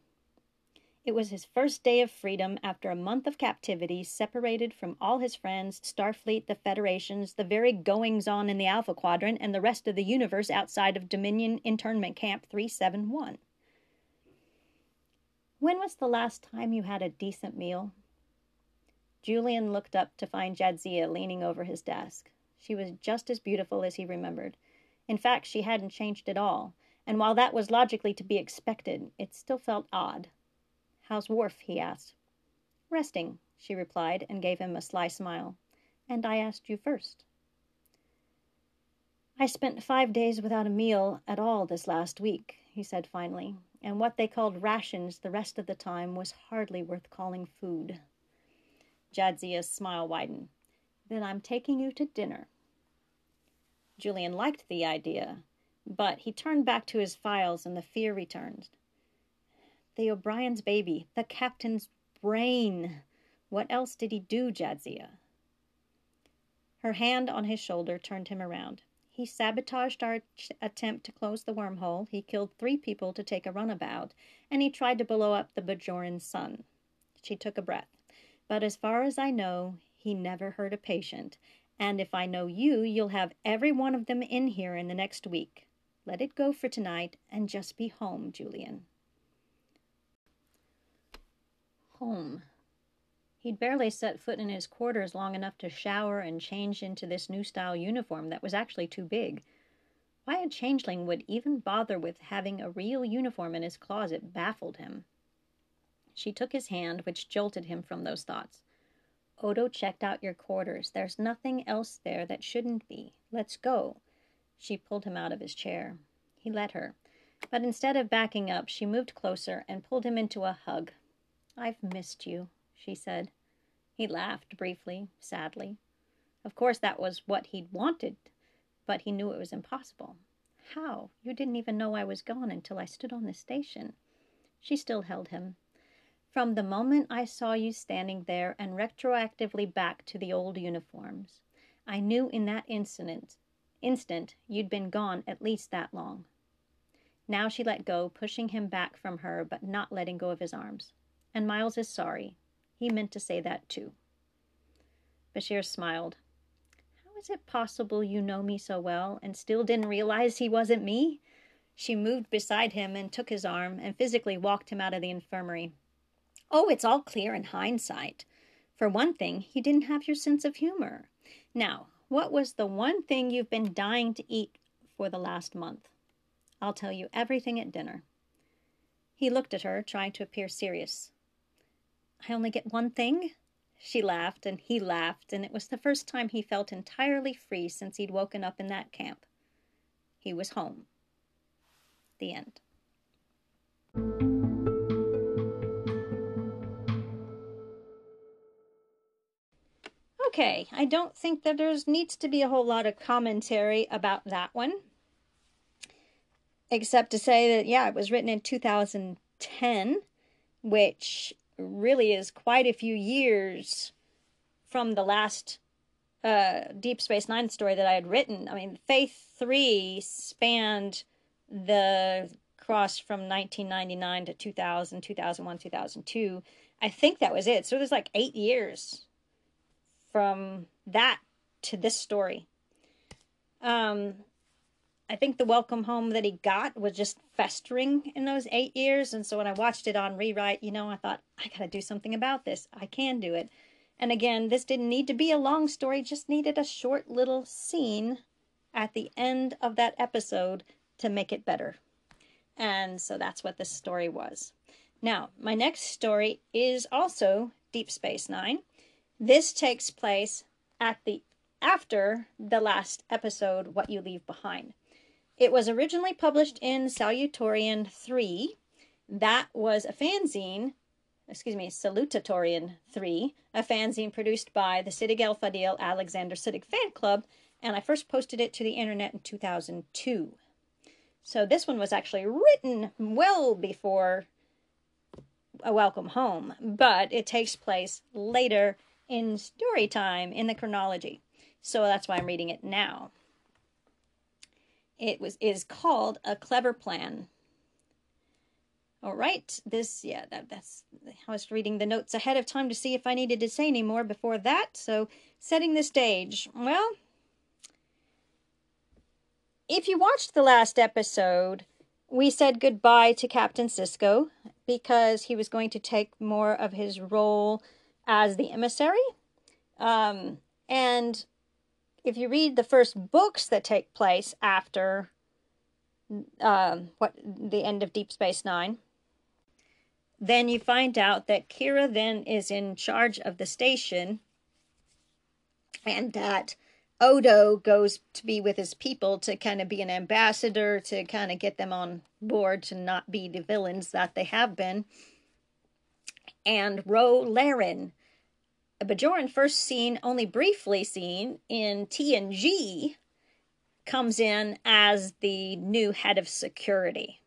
It was his first day of freedom after a month of captivity, separated from all his friends, Starfleet, the Federations, the very goings on in the Alpha Quadrant, and the rest of the universe outside of Dominion Internment Camp 371. When was the last time you had a decent meal? Julian looked up to find Jadzia leaning over his desk. She was just as beautiful as he remembered. In fact, she hadn't changed at all, and while that was logically to be expected, it still felt odd. How's Worf? he asked. Resting, she replied, and gave him a sly smile. And I asked you first. I spent five days without a meal at all this last week, he said finally, and what they called rations the rest of the time was hardly worth calling food. Jadzia's smile widened. Then I'm taking you to dinner. Julian liked the idea, but he turned back to his files and the fear returned. The O'Brien's baby, the captain's brain. What else did he do, Jadzia? Her hand on his shoulder turned him around. He sabotaged our ch- attempt to close the wormhole, he killed three people to take a runabout, and he tried to blow up the Bajoran sun. She took a breath. But as far as I know, he never hurt a patient, and if I know you, you'll have every one of them in here in the next week. Let it go for tonight and just be home, Julian. Home. He'd barely set foot in his quarters long enough to shower and change into this new style uniform that was actually too big. Why a changeling would even bother with having a real uniform in his closet baffled him. She took his hand, which jolted him from those thoughts. Odo checked out your quarters. There's nothing else there that shouldn't be. Let's go. She pulled him out of his chair. He let her. But instead of backing up, she moved closer and pulled him into a hug. I've missed you, she said. He laughed briefly, sadly. Of course, that was what he'd wanted, but he knew it was impossible. How? You didn't even know I was gone until I stood on the station. She still held him. From the moment I saw you standing there and retroactively back to the old uniforms, I knew in that instant, instant you'd been gone at least that long. Now she let go, pushing him back from her, but not letting go of his arms. And Miles is sorry. He meant to say that too. Bashir smiled. How is it possible you know me so well and still didn't realize he wasn't me? She moved beside him and took his arm and physically walked him out of the infirmary. Oh, it's all clear in hindsight. For one thing, he didn't have your sense of humor. Now, what was the one thing you've been dying to eat for the last month? I'll tell you everything at dinner. He looked at her, trying to appear serious. I only get one thing? She laughed, and he laughed, and it was the first time he felt entirely free since he'd woken up in that camp. He was home. The end. Okay, I don't think that there needs to be a whole lot of commentary about that one. Except to say that, yeah, it was written in 2010, which really is quite a few years from the last uh, Deep Space Nine story that I had written. I mean, Faith 3 spanned the cross from 1999 to 2000, 2001, 2002. I think that was it. So was like eight years from that to this story. Um, I think the welcome home that he got was just festering in those eight years. And so when I watched it on rewrite, you know, I thought, I got to do something about this. I can do it. And again, this didn't need to be a long story, just needed a short little scene at the end of that episode to make it better. And so that's what this story was. Now, my next story is also Deep Space Nine. This takes place at the after the last episode, What You Leave Behind. It was originally published in Salutatorian 3. That was a fanzine, excuse me, Salutatorian 3, a fanzine produced by the Siddig El Fadil Alexander Siddig fan club, and I first posted it to the internet in 2002. So this one was actually written well before A Welcome Home, but it takes place later in story time in the chronology. So that's why I'm reading it now. It was is called a clever plan. All right, this yeah that that's I was reading the notes ahead of time to see if I needed to say any more before that. So setting the stage. Well, if you watched the last episode, we said goodbye to Captain Sisko because he was going to take more of his role as the emissary. Um, and if you read the first books that take place after um, what the end of Deep Space Nine, then you find out that Kira then is in charge of the station, and that Odo goes to be with his people to kind of be an ambassador to kind of get them on board to not be the villains that they have been. And Ro Laren, a Bajoran first seen, only briefly seen in TNG, comes in as the new head of security.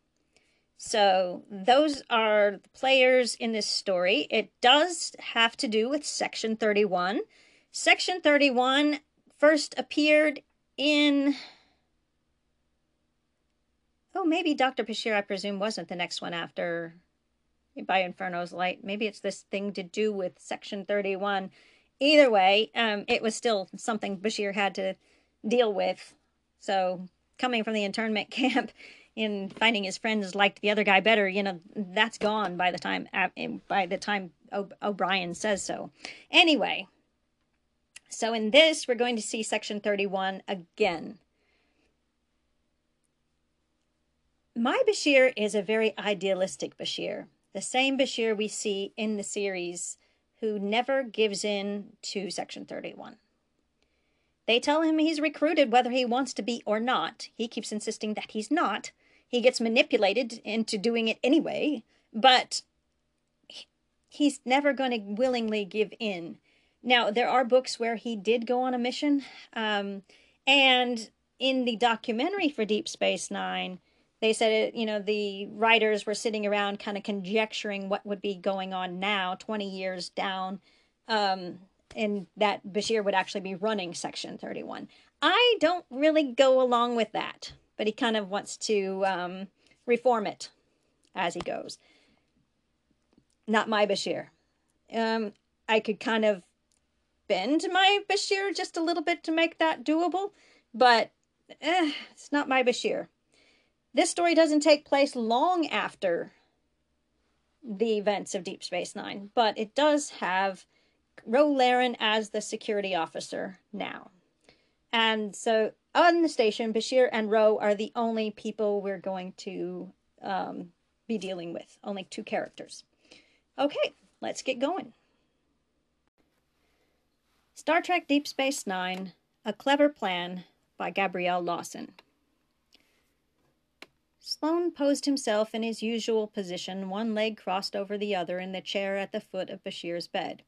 So those are the players in this story. It does have to do with Section 31. Section 31 first appeared in. Oh, maybe Dr. Bashir, I presume, wasn't the next one after by Inferno's Light. Maybe it's this thing to do with Section 31. Either way, um, it was still something Bashir had to deal with. So, coming from the internment (laughs) camp, in finding his friends liked the other guy better, you know, that's gone by the time by the time O'Brien says so. Anyway, so in this we're going to see section 31 again. My Bashir is a very idealistic Bashir, the same Bashir we see in the series who never gives in to section 31. They tell him he's recruited whether he wants to be or not. He keeps insisting that he's not he gets manipulated into doing it anyway, but he's never going to willingly give in. Now, there are books where he did go on a mission, um, and in the documentary for Deep Space Nine, they said it, you know the writers were sitting around kind of conjecturing what would be going on now 20 years down um, and that bashir would actually be running section 31 i don't really go along with that but he kind of wants to um, reform it as he goes. Not my Bashir. Um, I could kind of bend my Bashir just a little bit to make that doable, but eh, it's not my Bashir. This story doesn't take place long after the events of Deep Space Nine, but it does have Ro Laren as the security officer now. And so on the station, Bashir and Ro are the only people we're going to um, be dealing with, only two characters. Okay, let's get going. Star Trek Deep Space Nine A Clever Plan by Gabrielle Lawson. Sloan posed himself in his usual position, one leg crossed over the other in the chair at the foot of Bashir's bed.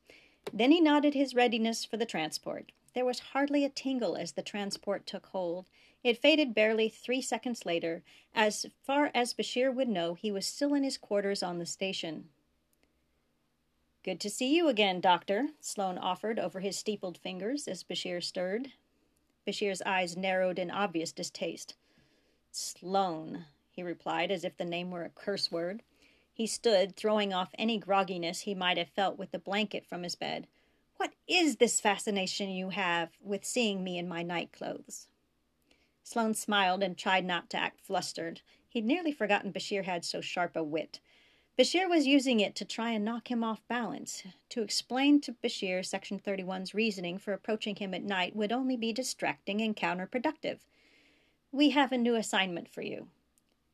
Then he nodded his readiness for the transport. There was hardly a tingle as the transport took hold. It faded barely three seconds later. As far as Bashir would know, he was still in his quarters on the station. Good to see you again, Doctor, Sloan offered over his steepled fingers as Bashir stirred. Bashir's eyes narrowed in obvious distaste. Sloan, he replied, as if the name were a curse word. He stood, throwing off any grogginess he might have felt with the blanket from his bed. What is this fascination you have with seeing me in my night clothes? Sloan smiled and tried not to act flustered. He'd nearly forgotten Bashir had so sharp a wit. Bashir was using it to try and knock him off balance. To explain to Bashir Section 31's reasoning for approaching him at night would only be distracting and counterproductive. We have a new assignment for you.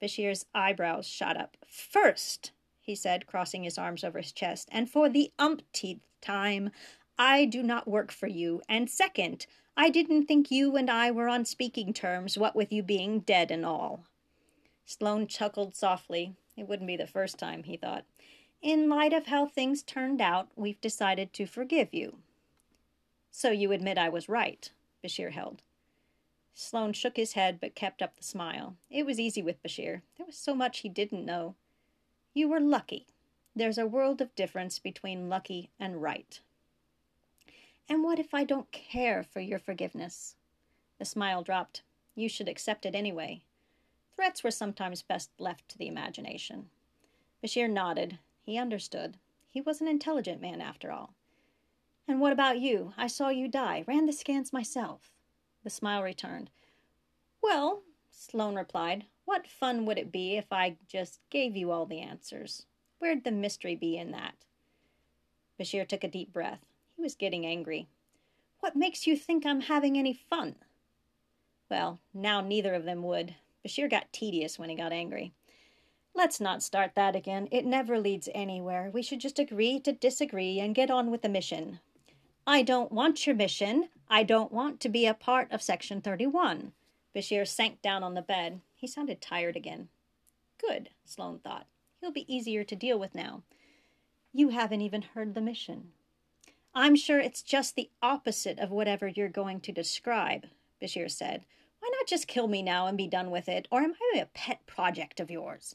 Bashir's eyebrows shot up. First, he said, crossing his arms over his chest, and for the umpteenth time, I do not work for you, and second, I didn't think you and I were on speaking terms, what with you being dead and all. Sloan chuckled softly. It wouldn't be the first time, he thought. In light of how things turned out, we've decided to forgive you. So you admit I was right, Bashir held. Sloan shook his head but kept up the smile. It was easy with Bashir. There was so much he didn't know. You were lucky. There's a world of difference between lucky and right. And what if I don't care for your forgiveness? The smile dropped. You should accept it anyway. Threats were sometimes best left to the imagination. Bashir nodded. He understood. He was an intelligent man, after all. And what about you? I saw you die. Ran the scans myself. The smile returned. Well, Sloan replied, what fun would it be if I just gave you all the answers? Where'd the mystery be in that? Bashir took a deep breath. He was getting angry. What makes you think I'm having any fun? Well, now neither of them would. Bashir got tedious when he got angry. Let's not start that again. It never leads anywhere. We should just agree to disagree and get on with the mission. I don't want your mission. I don't want to be a part of Section 31. Bashir sank down on the bed. He sounded tired again. Good, Sloan thought. He'll be easier to deal with now. You haven't even heard the mission. I'm sure it's just the opposite of whatever you're going to describe, Bashir said. Why not just kill me now and be done with it? Or am I a pet project of yours?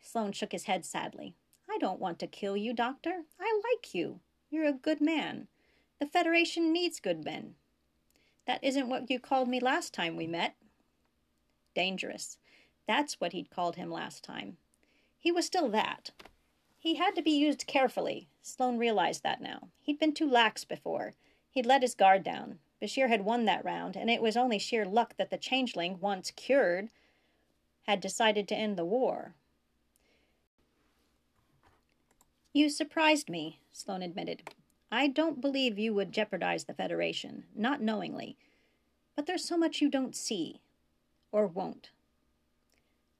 Sloan shook his head sadly. I don't want to kill you, Doctor. I like you. You're a good man. The Federation needs good men. That isn't what you called me last time we met. Dangerous. That's what he'd called him last time. He was still that. He had to be used carefully. Sloan realized that now. He'd been too lax before. He'd let his guard down. Bashir had won that round, and it was only sheer luck that the changeling, once cured, had decided to end the war. You surprised me, Sloan admitted. I don't believe you would jeopardize the Federation, not knowingly. But there's so much you don't see, or won't.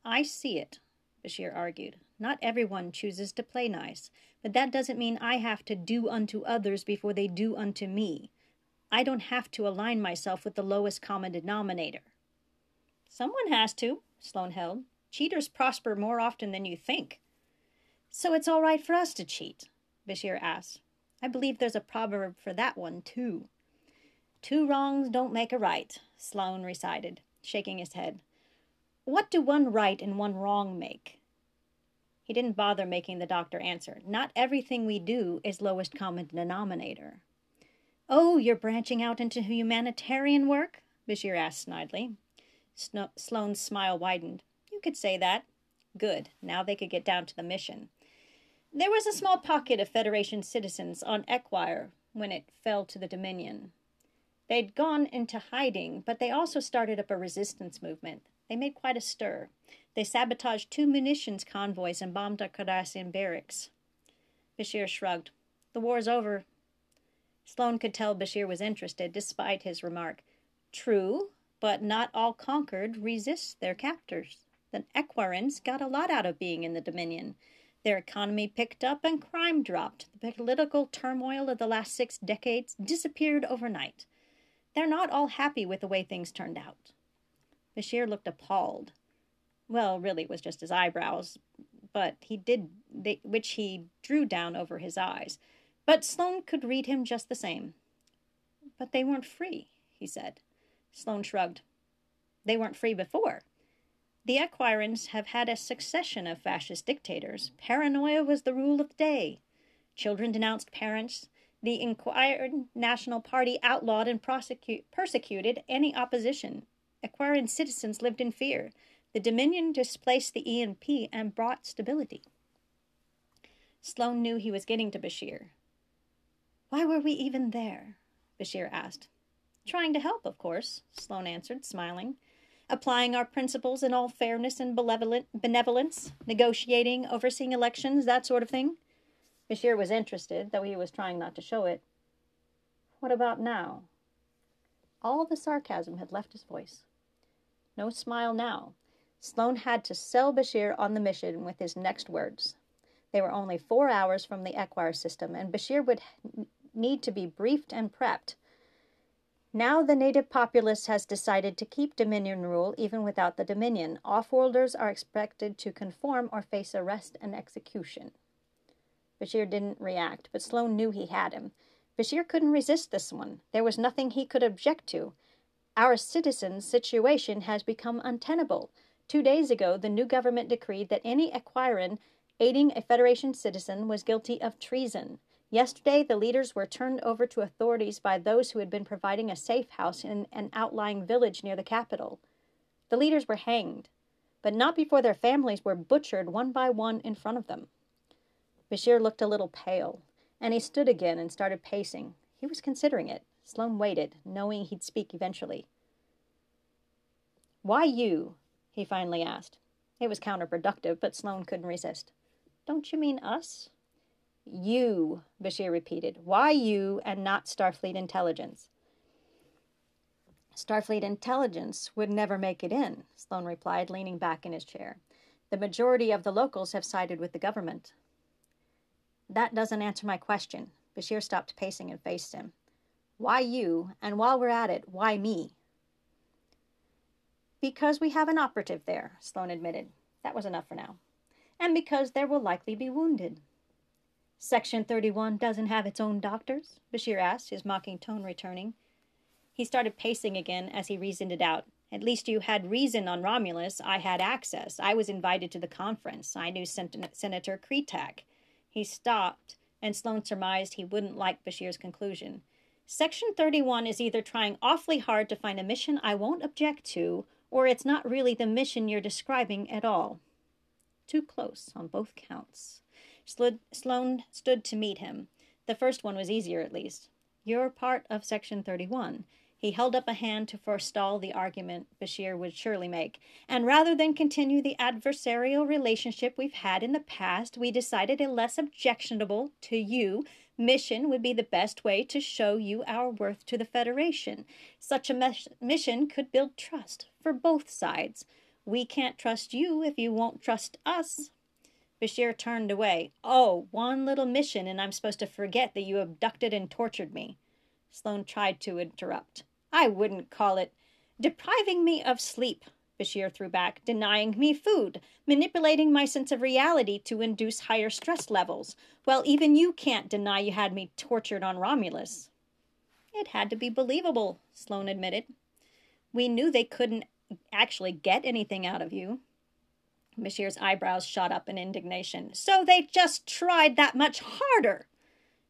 I see it, Bashir argued. Not everyone chooses to play nice, but that doesn't mean I have to do unto others before they do unto me. I don't have to align myself with the lowest common denominator. Someone has to, Sloan held. Cheaters prosper more often than you think. So it's all right for us to cheat? Bashir asked. I believe there's a proverb for that one, too. Two wrongs don't make a right, Sloan recited, shaking his head. What do one right and one wrong make? He didn't bother making the doctor answer. Not everything we do is lowest common denominator. Oh, you're branching out into humanitarian work? Bashir asked snidely. Sno- Sloan's smile widened. You could say that. Good. Now they could get down to the mission. There was a small pocket of Federation citizens on Equire when it fell to the Dominion. They'd gone into hiding, but they also started up a resistance movement. They made quite a stir. They sabotaged two munitions convoys and bombed a Cardassian barracks. Bashir shrugged. The war's over. Sloan could tell Bashir was interested, despite his remark. True, but not all conquered resist their captors. The Equirans got a lot out of being in the Dominion. Their economy picked up and crime dropped. The political turmoil of the last six decades disappeared overnight. They're not all happy with the way things turned out. Bashir looked appalled. Well, really, it was just his eyebrows, but he did, they, which he drew down over his eyes. But Sloan could read him just the same. But they weren't free, he said. Sloan shrugged. They weren't free before. The Equirans have had a succession of fascist dictators. Paranoia was the rule of the day. Children denounced parents. The Equiran National Party outlawed and persecuted any opposition. Equiran citizens lived in fear. The Dominion displaced the ENP and brought stability. Sloan knew he was getting to Bashir. Why were we even there? Bashir asked. Trying to help, of course, Sloan answered, smiling applying our principles in all fairness and benevolence, negotiating, overseeing elections, that sort of thing. Bashir was interested, though he was trying not to show it. What about now? All the sarcasm had left his voice. No smile now. Sloan had to sell Bashir on the mission with his next words. They were only four hours from the Equire system, and Bashir would need to be briefed and prepped now the native populace has decided to keep Dominion rule even without the Dominion. Offworlders are expected to conform or face arrest and execution. Bashir didn't react, but Sloan knew he had him. Bashir couldn't resist this one. There was nothing he could object to. Our citizens' situation has become untenable. Two days ago, the new government decreed that any Equiran aiding a Federation citizen was guilty of treason. Yesterday, the leaders were turned over to authorities by those who had been providing a safe house in an outlying village near the capital. The leaders were hanged, but not before their families were butchered one by one in front of them. Bashir looked a little pale, and he stood again and started pacing. He was considering it. Sloan waited, knowing he'd speak eventually. Why you? he finally asked. It was counterproductive, but Sloan couldn't resist. Don't you mean us? You, Bashir repeated. Why you and not Starfleet intelligence? Starfleet intelligence would never make it in, Sloan replied, leaning back in his chair. The majority of the locals have sided with the government. That doesn't answer my question. Bashir stopped pacing and faced him. Why you? And while we're at it, why me? Because we have an operative there, Sloan admitted. That was enough for now. And because there will likely be wounded. Section 31 doesn't have its own doctors? Bashir asked, his mocking tone returning. He started pacing again as he reasoned it out. At least you had reason on Romulus. I had access. I was invited to the conference. I knew Sen- Senator Kretak. He stopped, and Sloan surmised he wouldn't like Bashir's conclusion. Section 31 is either trying awfully hard to find a mission I won't object to, or it's not really the mission you're describing at all. Too close on both counts. Sloan stood to meet him. The first one was easier, at least. You're part of Section 31. He held up a hand to forestall the argument Bashir would surely make. And rather than continue the adversarial relationship we've had in the past, we decided a less objectionable to you mission would be the best way to show you our worth to the Federation. Such a mes- mission could build trust for both sides. We can't trust you if you won't trust us. Bashir turned away. Oh, one little mission, and I'm supposed to forget that you abducted and tortured me. Sloan tried to interrupt. I wouldn't call it depriving me of sleep, Bashir threw back, denying me food, manipulating my sense of reality to induce higher stress levels. Well, even you can't deny you had me tortured on Romulus. It had to be believable, Sloan admitted. We knew they couldn't actually get anything out of you. Bashir's eyebrows shot up in indignation. So they just tried that much harder.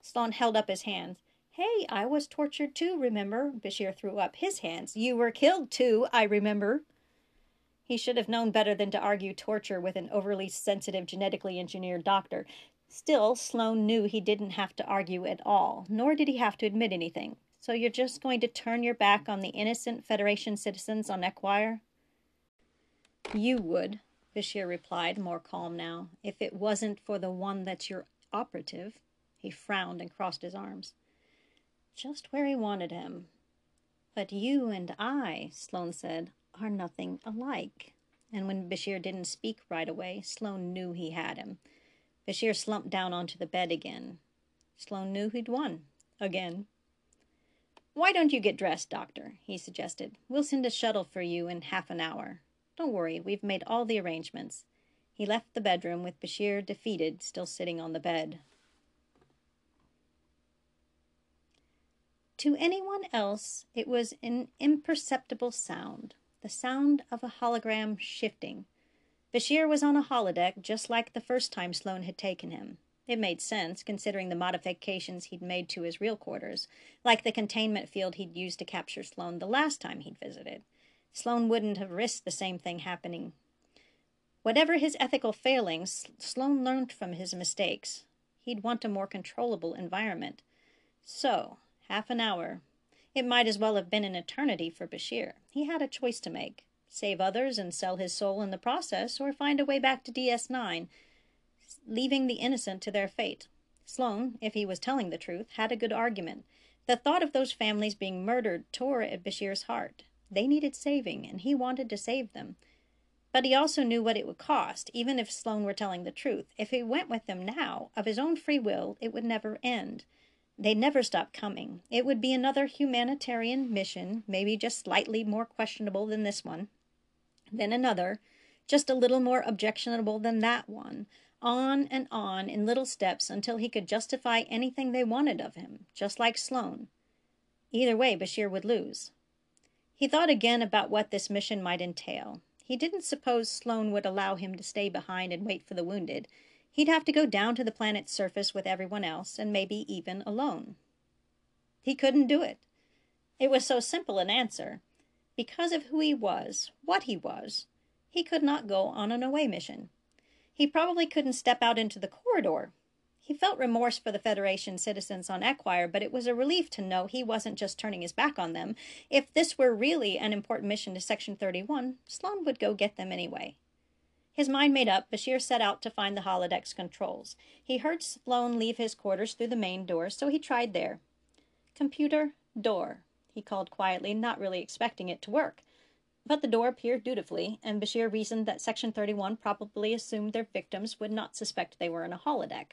Sloan held up his hands. Hey, I was tortured too, remember? Bashir threw up his hands. You were killed too, I remember. He should have known better than to argue torture with an overly sensitive, genetically engineered doctor. Still, Sloan knew he didn't have to argue at all, nor did he have to admit anything. So you're just going to turn your back on the innocent Federation citizens on Equire? You would, Bashir replied, more calm now, if it wasn't for the one that's your operative. He frowned and crossed his arms just where he wanted him. But you and I, Sloan said, are nothing alike. And when Bashir didn't speak right away, Sloan knew he had him. Bashir slumped down onto the bed again. Sloan knew he'd won. Again. Why don't you get dressed, Doctor? he suggested. We'll send a shuttle for you in half an hour. Don't worry, we've made all the arrangements. He left the bedroom with Bashir defeated, still sitting on the bed. To anyone else, it was an imperceptible sound, the sound of a hologram shifting. Bashir was on a holodeck just like the first time Sloan had taken him. It made sense, considering the modifications he'd made to his real quarters, like the containment field he'd used to capture Sloan the last time he'd visited. Sloan wouldn't have risked the same thing happening. Whatever his ethical failings, Sloan learned from his mistakes. He'd want a more controllable environment. So, Half an hour. It might as well have been an eternity for Bashir. He had a choice to make save others and sell his soul in the process, or find a way back to DS9, leaving the innocent to their fate. Sloan, if he was telling the truth, had a good argument. The thought of those families being murdered tore at Bashir's heart. They needed saving, and he wanted to save them. But he also knew what it would cost, even if Sloan were telling the truth. If he went with them now, of his own free will, it would never end. They'd never stop coming. It would be another humanitarian mission, maybe just slightly more questionable than this one. Then another, just a little more objectionable than that one. On and on in little steps until he could justify anything they wanted of him, just like Sloan. Either way, Bashir would lose. He thought again about what this mission might entail. He didn't suppose Sloan would allow him to stay behind and wait for the wounded. He'd have to go down to the planet's surface with everyone else, and maybe even alone. He couldn't do it. It was so simple an answer. Because of who he was, what he was, he could not go on an away mission. He probably couldn't step out into the corridor. He felt remorse for the Federation citizens on Equire, but it was a relief to know he wasn't just turning his back on them. If this were really an important mission to Section 31, Sloan would go get them anyway. His mind made up, Bashir set out to find the holodeck's controls. He heard Sloan leave his quarters through the main door, so he tried there. Computer, door, he called quietly, not really expecting it to work. But the door appeared dutifully, and Bashir reasoned that Section 31 probably assumed their victims would not suspect they were in a holodeck.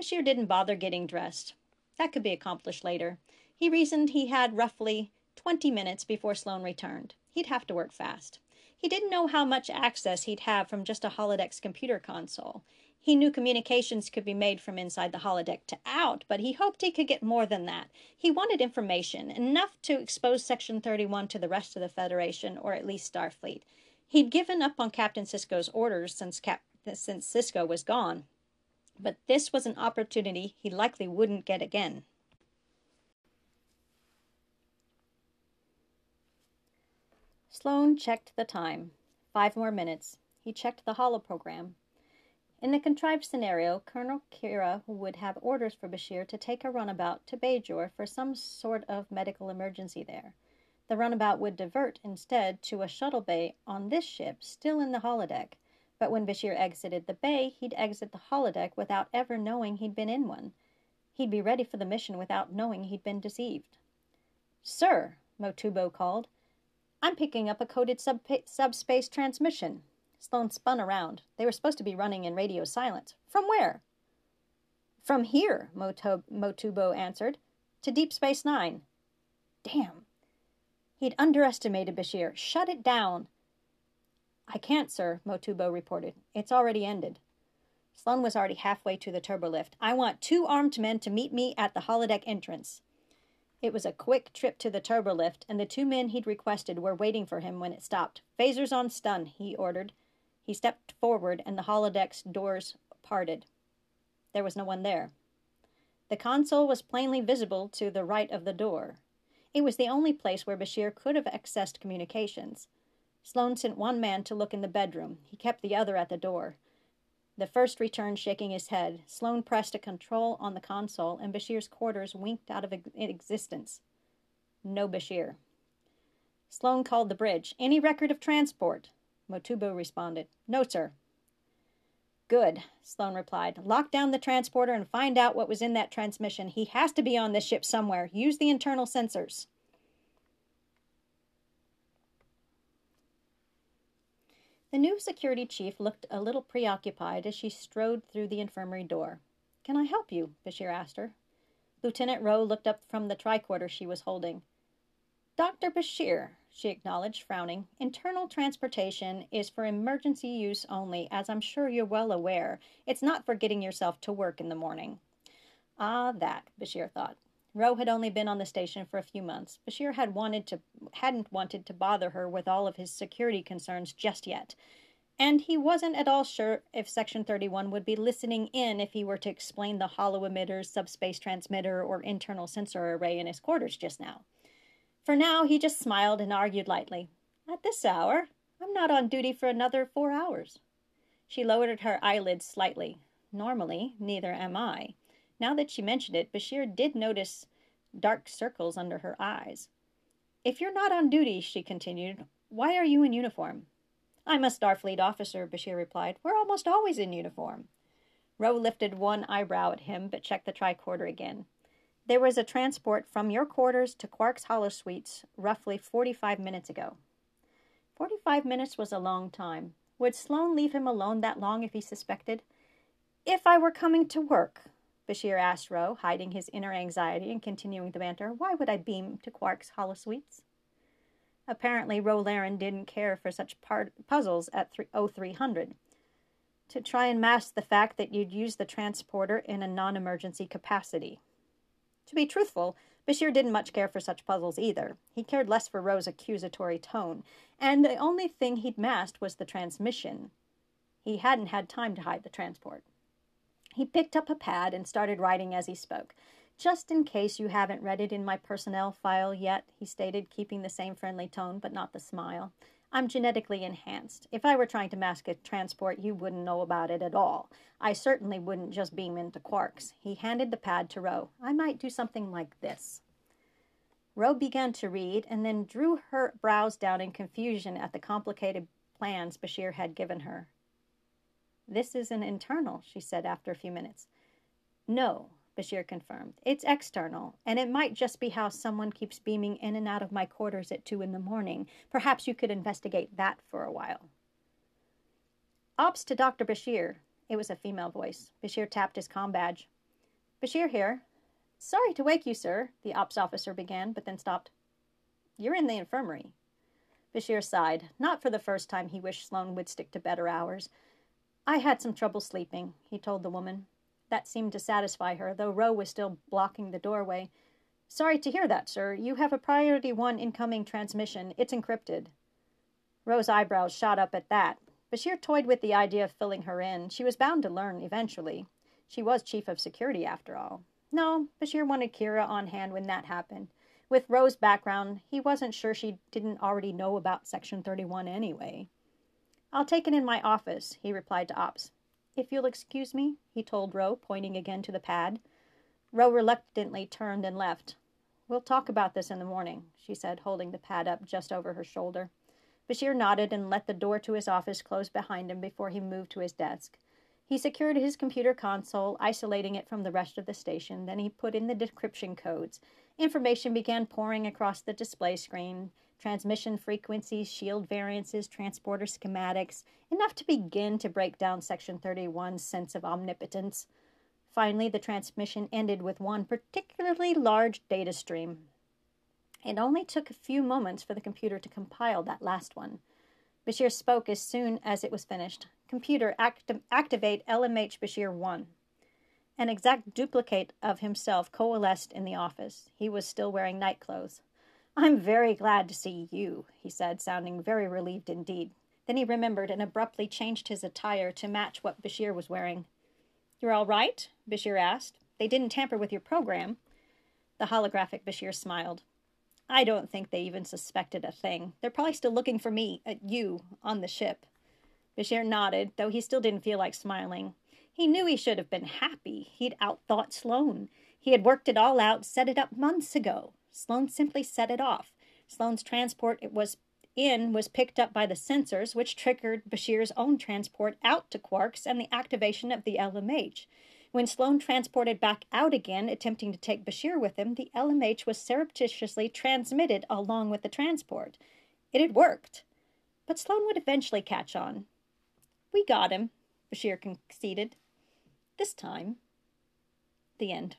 Bashir didn't bother getting dressed. That could be accomplished later. He reasoned he had roughly 20 minutes before Sloan returned. He'd have to work fast. He didn't know how much access he'd have from just a holodecks computer console. He knew communications could be made from inside the holodeck to out, but he hoped he could get more than that. He wanted information, enough to expose Section 31 to the rest of the Federation, or at least Starfleet. He'd given up on Captain Sisko's orders since, Cap- since Sisko was gone, but this was an opportunity he likely wouldn't get again. Sloan checked the time. Five more minutes. He checked the holoprogram. In the contrived scenario, Colonel Kira would have orders for Bashir to take a runabout to Bajor for some sort of medical emergency there. The runabout would divert instead to a shuttle bay on this ship, still in the holodeck. But when Bashir exited the bay, he'd exit the holodeck without ever knowing he'd been in one. He'd be ready for the mission without knowing he'd been deceived. Sir, Motubo called. I'm picking up a coded sub- subspace transmission. Sloan spun around. They were supposed to be running in radio silence. From where? From here, Motubo answered. To Deep Space Nine. Damn. He'd underestimated Bashir. Shut it down. I can't, sir, Motubo reported. It's already ended. Sloan was already halfway to the turbolift. I want two armed men to meet me at the holodeck entrance. It was a quick trip to the turbolift, and the two men he'd requested were waiting for him when it stopped. Phasers on stun, he ordered. He stepped forward, and the holodeck's doors parted. There was no one there. The console was plainly visible to the right of the door. It was the only place where Bashir could have accessed communications. Sloan sent one man to look in the bedroom. He kept the other at the door. The first returned shaking his head. Sloan pressed a control on the console, and Bashir's quarters winked out of existence. No Bashir. Sloan called the bridge. Any record of transport? Motubo responded. No, sir. Good, Sloan replied. Lock down the transporter and find out what was in that transmission. He has to be on this ship somewhere. Use the internal sensors. The new security chief looked a little preoccupied as she strode through the infirmary door. Can I help you? Bashir asked her. Lieutenant Ro looked up from the tricorder she was holding. Dr. Bashir, she acknowledged, frowning, internal transportation is for emergency use only, as I'm sure you're well aware. It's not for getting yourself to work in the morning. Ah, that, Bashir thought. Ro had only been on the station for a few months. Bashir had wanted to hadn't wanted to bother her with all of his security concerns just yet. And he wasn't at all sure if Section 31 would be listening in if he were to explain the holo-emitter, subspace transmitter, or internal sensor array in his quarters just now. For now, he just smiled and argued lightly. At this hour, I'm not on duty for another four hours. She lowered her eyelids slightly. Normally, neither am I. Now that she mentioned it, Bashir did notice dark circles under her eyes. If you're not on duty, she continued, why are you in uniform? I'm a Starfleet officer, Bashir replied. We're almost always in uniform. Ro lifted one eyebrow at him, but checked the tricorder again. There was a transport from your quarters to Quark's holosuites roughly 45 minutes ago. 45 minutes was a long time. Would Sloan leave him alone that long if he suspected? If I were coming to work, Bashir asked Ro, hiding his inner anxiety and continuing the banter. Why would I beam to Quark's holosuites? Apparently, Ro Laren didn't care for such part- puzzles at 0300. To try and mask the fact that you'd use the transporter in a non emergency capacity. To be truthful, Bashir didn't much care for such puzzles either. He cared less for Ro's accusatory tone, and the only thing he'd masked was the transmission. He hadn't had time to hide the transport. He picked up a pad and started writing as he spoke. Just in case you haven't read it in my personnel file yet, he stated, keeping the same friendly tone but not the smile. I'm genetically enhanced. If I were trying to mask a transport, you wouldn't know about it at all. I certainly wouldn't just beam into Quark's. He handed the pad to Ro. I might do something like this. Ro began to read and then drew her brows down in confusion at the complicated plans Bashir had given her. This is an internal, she said after a few minutes. No, Bashir confirmed. It's external, and it might just be how someone keeps beaming in and out of my quarters at two in the morning. Perhaps you could investigate that for a while. Ops to Dr. Bashir. It was a female voice. Bashir tapped his com badge. Bashir here. Sorry to wake you, sir, the ops officer began, but then stopped. You're in the infirmary. Bashir sighed. Not for the first time he wished Sloan would stick to better hours. I had some trouble sleeping, he told the woman. That seemed to satisfy her, though Ro was still blocking the doorway. Sorry to hear that, sir. You have a priority one incoming transmission. It's encrypted. Ro's eyebrows shot up at that. Bashir toyed with the idea of filling her in. She was bound to learn eventually. She was chief of security, after all. No, Bashir wanted Kira on hand when that happened. With Ro's background, he wasn't sure she didn't already know about Section 31 anyway. I'll take it in my office, he replied to Ops. If you'll excuse me, he told Ro, pointing again to the pad. Ro reluctantly turned and left. We'll talk about this in the morning, she said, holding the pad up just over her shoulder. Bashir nodded and let the door to his office close behind him before he moved to his desk. He secured his computer console, isolating it from the rest of the station. Then he put in the decryption codes. Information began pouring across the display screen transmission frequencies, shield variances, transporter schematics, enough to begin to break down Section 31's sense of omnipotence. Finally, the transmission ended with one particularly large data stream. It only took a few moments for the computer to compile that last one. Bashir spoke as soon as it was finished. Computer, acti- activate LMH Bashir 1. An exact duplicate of himself coalesced in the office. He was still wearing night clothes. I'm very glad to see you, he said, sounding very relieved indeed. Then he remembered and abruptly changed his attire to match what Bashir was wearing. You're all right? Bashir asked. They didn't tamper with your program. The holographic Bashir smiled. I don't think they even suspected a thing. They're probably still looking for me, at you, on the ship. Bashir nodded, though he still didn't feel like smiling. He knew he should have been happy. He'd outthought Sloan. He had worked it all out, set it up months ago. Sloan simply set it off. Sloan's transport it was in was picked up by the sensors, which triggered Bashir's own transport out to Quark's and the activation of the LMH. When Sloan transported back out again, attempting to take Bashir with him, the LMH was surreptitiously transmitted along with the transport. It had worked. But Sloan would eventually catch on. We got him, Bashir conceded. This time. The end.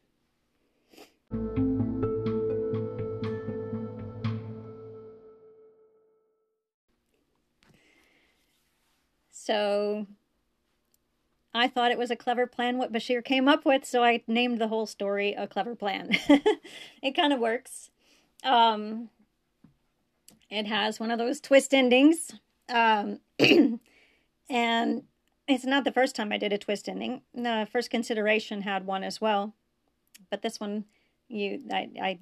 So I thought it was a clever plan what Bashir came up with, so I named the whole story a clever plan. (laughs) it kind of works. Um, it has one of those twist endings. Um, (clears throat) and it's not the first time I did a twist ending. The first consideration had one as well. But this one, you, I, I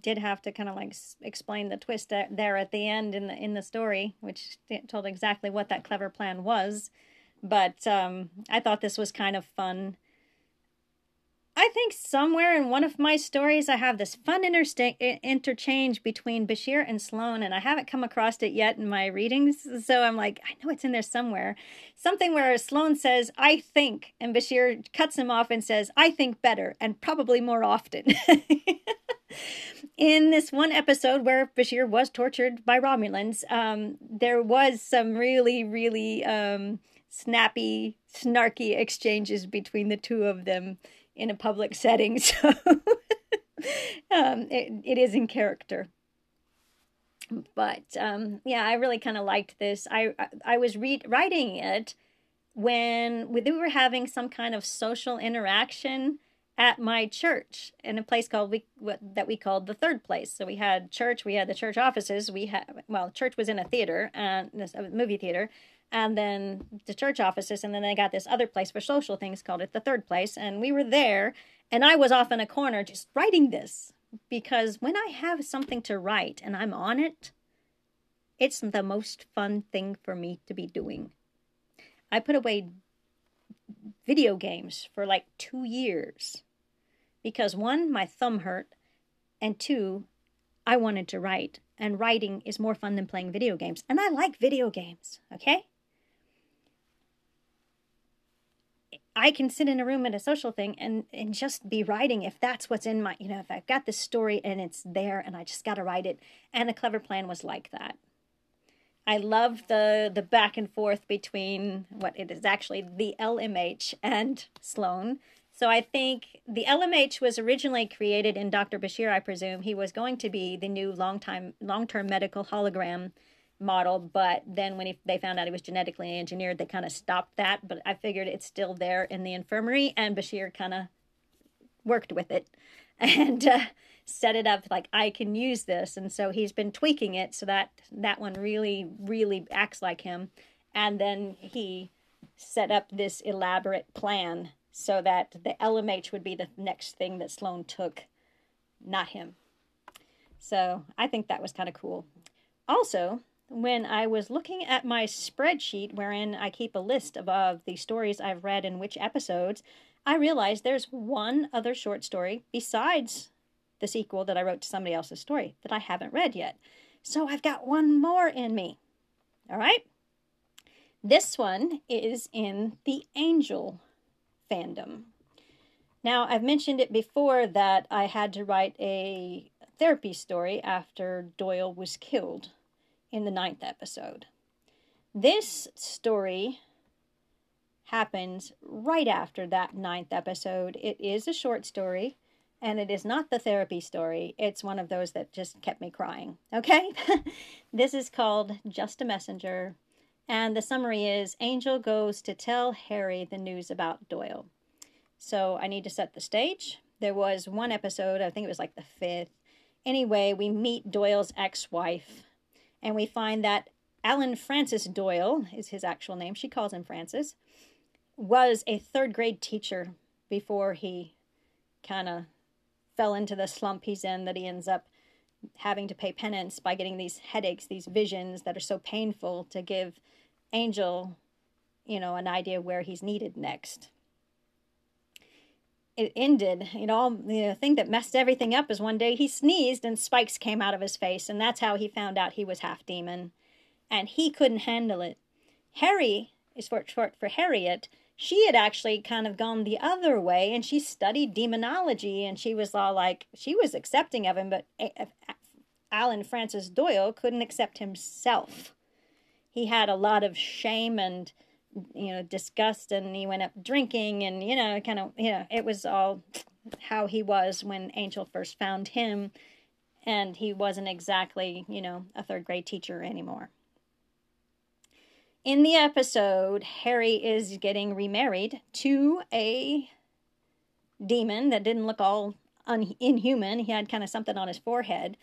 did have to kind of like explain the twist there at the end in the in the story, which told exactly what that clever plan was. But um, I thought this was kind of fun. I think somewhere in one of my stories, I have this fun interchange between Bashir and Sloan, and I haven't come across it yet in my readings. So I'm like, I know it's in there somewhere. Something where Sloan says, I think, and Bashir cuts him off and says, I think better, and probably more often. (laughs) in this one episode where Bashir was tortured by Romulans, um, there was some really, really um, snappy, snarky exchanges between the two of them in a public (laughs) setting. So um, it, it is in character. But um, yeah, I really kind of liked this. I I was read writing it when we were having some kind of social interaction at my church in a place called we what, that we called the third place. So we had church, we had the church offices, we had well, church was in a theater and a movie theater, and then the church offices, and then they got this other place for social things called it the third place, and we were there, and I was off in a corner just writing this because when I have something to write and I'm on it, it's the most fun thing for me to be doing. I put away video games for like two years because one, my thumb hurt, and two, I wanted to write, and writing is more fun than playing video games. And I like video games, okay? I can sit in a room at a social thing and, and just be writing if that's what's in my, you know, if I've got this story and it's there and I just got to write it. And a clever plan was like that. I love the the back and forth between what it is actually the LMH and Sloan So I think the LMH was originally created in Dr. Bashir, I presume. He was going to be the new long-time, long-term medical hologram model, but then when he, they found out he was genetically engineered, they kind of stopped that. But I figured it's still there in the infirmary, and Bashir kind of worked with it (laughs) and uh, set it up like I can use this. And so he's been tweaking it so that that one really, really acts like him. And then he set up this elaborate plan so that the LMH would be the next thing that Sloan took, not him. So I think that was kind of cool. Also, when I was looking at my spreadsheet wherein I keep a list of, of the stories I've read in which episodes, I realized there's one other short story besides the sequel that I wrote to somebody else's story that I haven't read yet. So I've got one more in me. All right? This one is in the Angel fandom. Now, I've mentioned it before that I had to write a therapy story after Doyle was killed in the ninth episode. This story happens right after that ninth episode. It is a short story, and it is not the therapy story. It's one of those that just kept me crying. Okay? (laughs) this is called Just a Messenger, and the summary is Angel goes to tell Harry the news about Doyle. So I need to set the stage. There was one episode, I think it was like the fifth. Anyway, we meet Doyle's ex wife, and we find that Allen Francis Doyle is his actual name. She calls him Francis was a third grade teacher before he kind of fell into the slump he's in that he ends up having to pay penance by getting these headaches, these visions that are so painful to give Angel, you know, an idea where he's needed next. It ended, you know, the thing that messed everything up is one day he sneezed and spikes came out of his face, and that's how he found out he was half demon. And he couldn't handle it. Harry is short for Harriet, she had actually kind of gone the other way and she studied demonology and she was all like she was accepting of him but eh, eh, allen francis doyle couldn't accept himself he had a lot of shame and you know disgust and he went up drinking and you know kind of you know it was all how he was when angel first found him and he wasn't exactly you know a third grade teacher anymore in the episode, Harry is getting remarried to a demon that didn't look all un- inhuman. He had kind of something on his forehead.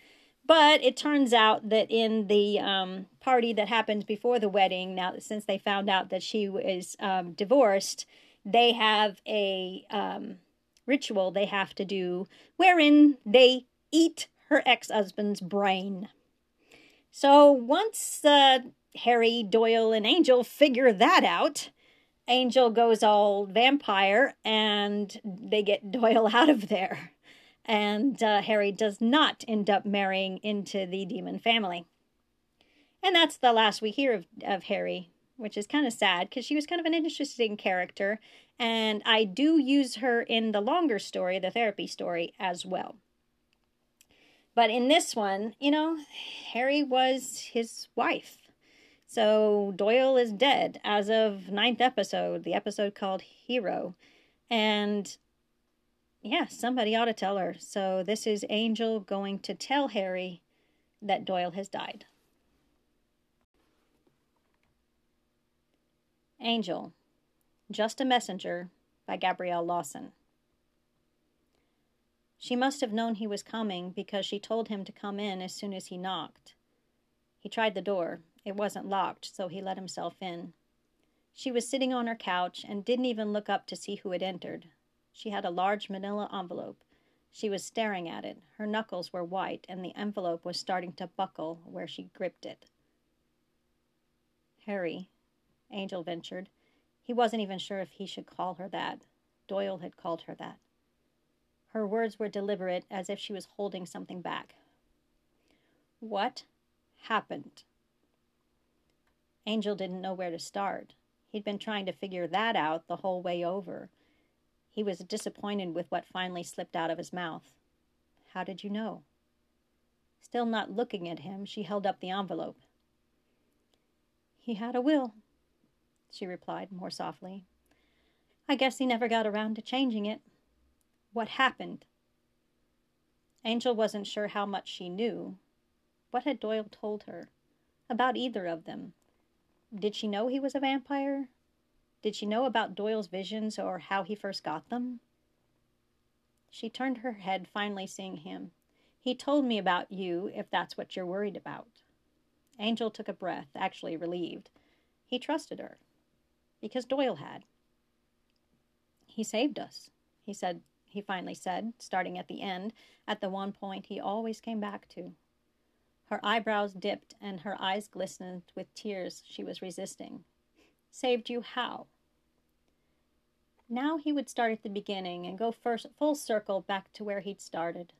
But it turns out that in the um, party that happened before the wedding, now since they found out that she was um, divorced, they have a um, ritual they have to do wherein they eat her ex husband's brain. So once uh, Harry, Doyle, and Angel figure that out. Angel goes all vampire and they get Doyle (laughs) out of there. And uh, Harry does not end up marrying into the demon family. And that's the last we hear of, of Harry, which is kind of sad because she was kind of an interesting character. And I do use her in the longer story, the therapy story, as well. But in this one, you know, Harry was his wife. So Doyle is dead as of ninth episode, the episode called Hero. And yeah, somebody ought to tell her. So this is Angel going to tell Harry that Doyle has died. Angel, Just a Messenger by Gabrielle Lawson. She must have known he was coming because she told him to come in as soon as he knocked. He tried the door, it wasn't locked, so he let himself in. She was sitting on her couch and didn't even look up to see who had entered. She had a large manila envelope. She was staring at it. Her knuckles were white, and the envelope was starting to buckle where she gripped it. Harry, Angel ventured. He wasn't even sure if he should call her that. Doyle had called her that. Her words were deliberate, as if she was holding something back. What happened? Angel didn't know where to start. He'd been trying to figure that out the whole way over. He was disappointed with what finally slipped out of his mouth. How did you know? Still not looking at him, she held up the envelope. He had a will, she replied more softly. I guess he never got around to changing it. What happened? Angel wasn't sure how much she knew. What had Doyle told her? About either of them. Did she know he was a vampire? Did she know about Doyle's visions or how he first got them? She turned her head, finally seeing him. He told me about you, if that's what you're worried about. Angel took a breath, actually relieved. He trusted her, because Doyle had. He saved us, he said. He finally said, starting at the end, at the one point he always came back to. Her eyebrows dipped and her eyes glistened with tears she was resisting. Saved you how? Now he would start at the beginning and go first full circle back to where he'd started.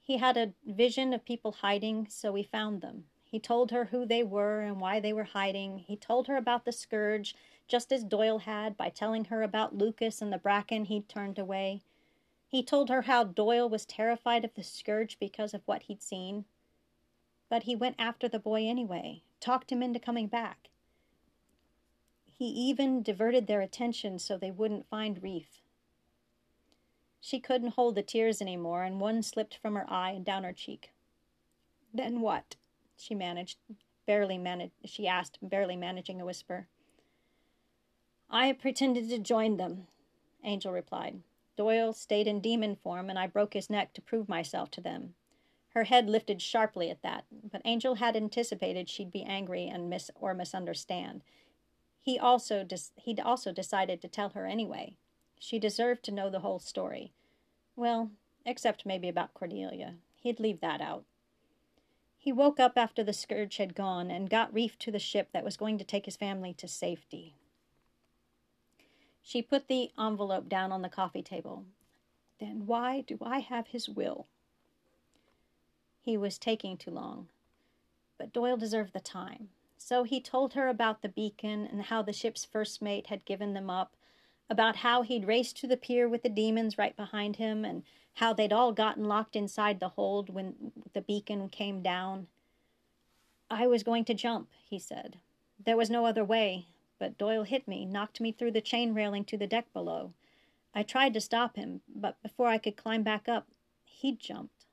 He had a vision of people hiding, so he found them. He told her who they were and why they were hiding. He told her about the scourge, just as Doyle had by telling her about Lucas and the Brachen he'd turned away. He told her how Doyle was terrified of the scourge because of what he'd seen. But he went after the boy anyway, talked him into coming back. He even diverted their attention so they wouldn't find Rieff. She couldn't hold the tears any more, and one slipped from her eye and down her cheek. Then what? She managed, barely managed. She asked, barely managing a whisper. I pretended to join them, Angel replied. Doyle stayed in demon form, and I broke his neck to prove myself to them. Her head lifted sharply at that, but Angel had anticipated she'd be angry and miss or misunderstand, he also he'd also decided to tell her anyway. She deserved to know the whole story. Well, except maybe about Cordelia. He'd leave that out. He woke up after the scourge had gone and got reefed to the ship that was going to take his family to safety. She put the envelope down on the coffee table. Then why do I have his will? He was taking too long. But Doyle deserved the time. So he told her about the beacon and how the ship's first mate had given them up, about how he'd raced to the pier with the demons right behind him, and how they'd all gotten locked inside the hold when the beacon came down. I was going to jump, he said. There was no other way, but Doyle hit me, knocked me through the chain railing to the deck below. I tried to stop him, but before I could climb back up, he'd jumped.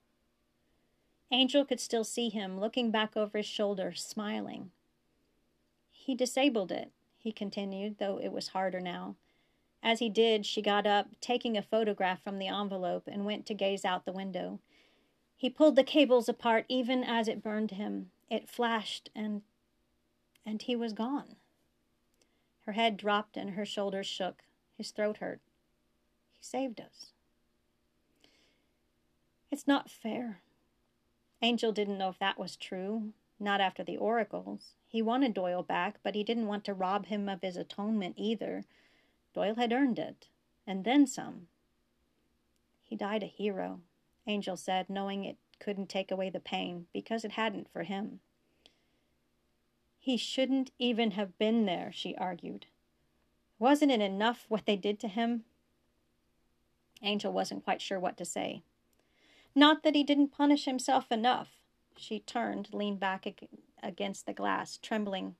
Angel could still see him, looking back over his shoulder, smiling. He disabled it, he continued, though it was harder now. As he did, she got up, taking a photograph from the envelope, and went to gaze out the window. He pulled the cables apart even as it burned him. It flashed, and. and he was gone. Her head dropped and her shoulders shook. His throat hurt. He saved us. It's not fair. Angel didn't know if that was true, not after the oracles. He wanted Doyle back, but he didn't want to rob him of his atonement either. Doyle had earned it, and then some. He died a hero, Angel said, knowing it couldn't take away the pain, because it hadn't for him. He shouldn't even have been there, she argued. Wasn't it enough what they did to him? Angel wasn't quite sure what to say. Not that he didn't punish himself enough. She turned, leaned back against the glass, trembling.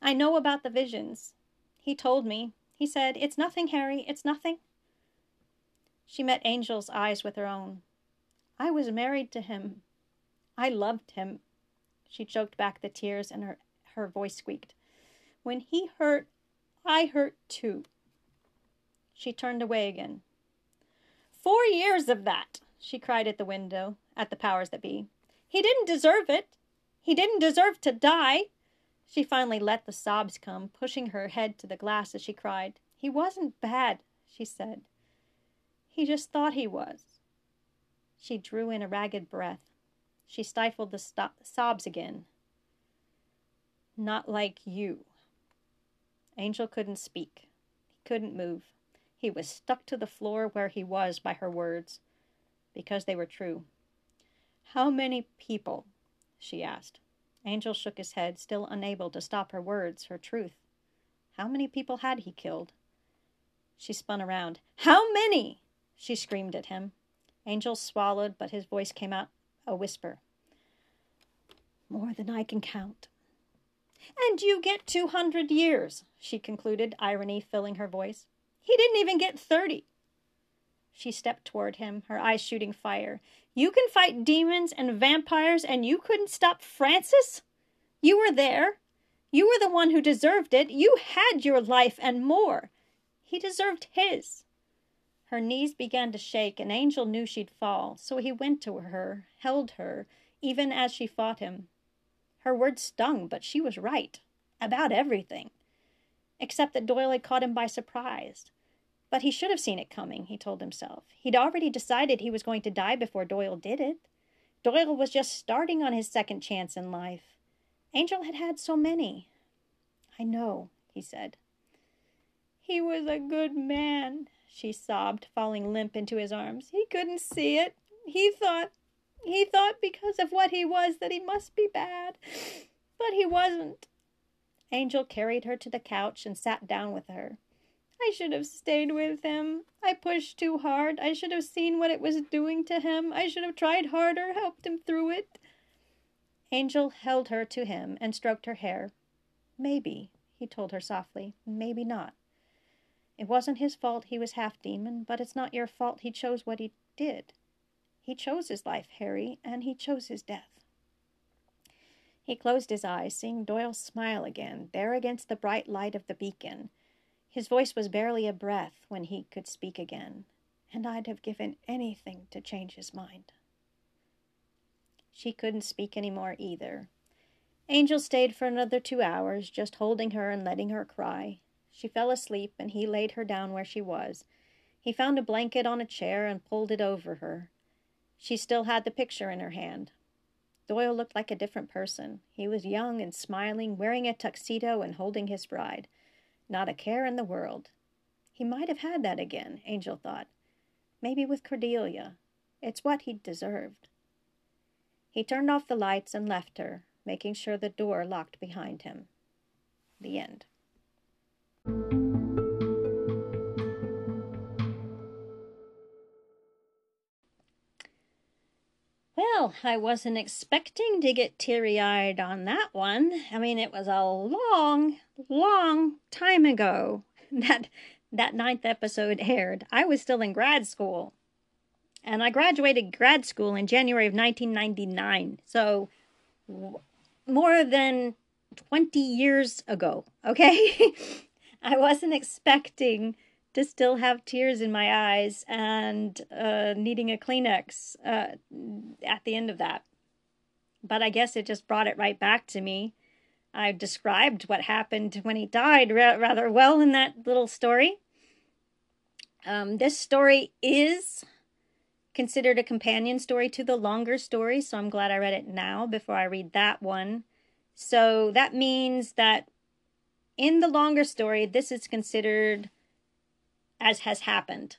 I know about the visions. He told me. He said, It's nothing, Harry, it's nothing. She met Angel's eyes with her own. I was married to him. I loved him. She choked back the tears and her, her voice squeaked. When he hurt, I hurt too. She turned away again. Four years of that, she cried at the window, at the powers that be. He didn't deserve it. He didn't deserve to die. She finally let the sobs come, pushing her head to the glass as she cried. He wasn't bad, she said. He just thought he was. She drew in a ragged breath. She stifled the sobs again. Not like you. Angel couldn't speak. He couldn't move. He was stuck to the floor where he was by her words, because they were true. How many people? she asked. Angel shook his head, still unable to stop her words, her truth. How many people had he killed? She spun around. How many? she screamed at him. Angel swallowed, but his voice came out a whisper. More than I can count. And you get 200 years, she concluded, irony filling her voice. He didn't even get 30. She stepped toward him, her eyes shooting fire. You can fight demons and vampires, and you couldn't stop Francis? You were there. You were the one who deserved it. You had your life and more. He deserved his. Her knees began to shake, and Angel knew she'd fall, so he went to her, held her, even as she fought him. Her words stung, but she was right. About everything. Except that Doyle had caught him by surprise. But he should have seen it coming, he told himself. He'd already decided he was going to die before Doyle did it. Doyle was just starting on his second chance in life. Angel had had so many. I know, he said. He was a good man, she sobbed, falling limp into his arms. He couldn't see it. He thought he thought because of what he was that he must be bad, but he wasn't. Angel carried her to the couch and sat down with her. I should have stayed with him. I pushed too hard. I should have seen what it was doing to him. I should have tried harder, helped him through it. Angel held her to him and stroked her hair. Maybe, he told her softly, maybe not. It wasn't his fault he was half demon, but it's not your fault he chose what he did. He chose his life, Harry, and he chose his death. He closed his eyes, seeing Doyle smile again, there against the bright light of the beacon. His voice was barely a breath when he could speak again, and I'd have given anything to change his mind. She couldn't speak any more either. Angel stayed for another two hours, just holding her and letting her cry. She fell asleep, and he laid her down where she was. He found a blanket on a chair and pulled it over her. She still had the picture in her hand. Doyle looked like a different person. He was young and smiling, wearing a tuxedo and holding his bride. Not a care in the world. He might have had that again, Angel thought. Maybe with Cordelia. It's what he'd deserved. He turned off the lights and left her, making sure the door locked behind him. The end. I wasn't expecting to get teary eyed on that one. I mean, it was a long, long time ago (laughs) that that ninth episode aired. I was still in grad school. And I graduated grad school in January of 1999. So, more than 20 years ago, okay? (laughs) I wasn't expecting to still have tears in my eyes and uh, needing a Kleenex uh, at the end of that. But I guess it just brought it right back to me. I described what happened when he died ra- rather well in that little story. Um, this story is considered a companion story to the longer story, so I'm glad I read it now before I read that one. So that means that in the longer story, this is considered as has happened.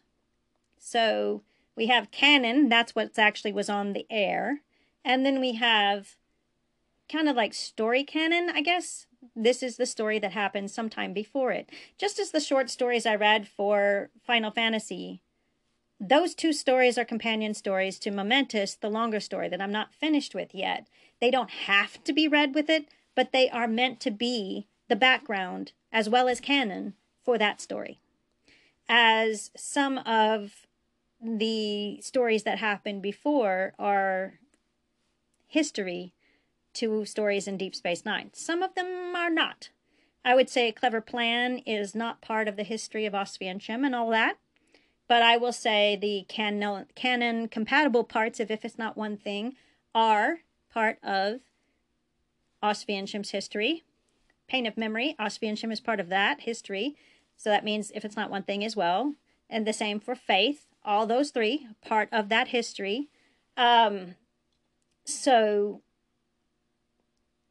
So we have canon, that's what actually was on the air. And then we have kind of like story canon, I guess. This is the story that happened sometime before it. Just as the short stories I read for Final Fantasy, those two stories are companion stories to Momentous, the longer story that I'm not finished with yet. They don't have to be read with it, but they are meant to be the background as well as canon for that story as some of the stories that happened before are history to stories in Deep Space Nine. Some of them are not. I would say Clever Plan is not part of the history of Oswiecim and all that, but I will say the canon, canon compatible parts of If It's Not One Thing are part of Oswiecim's history. Pain of Memory, Oswiecim is part of that history. So that means if it's not one thing as well. And the same for faith. All those three, part of that history. Um, so,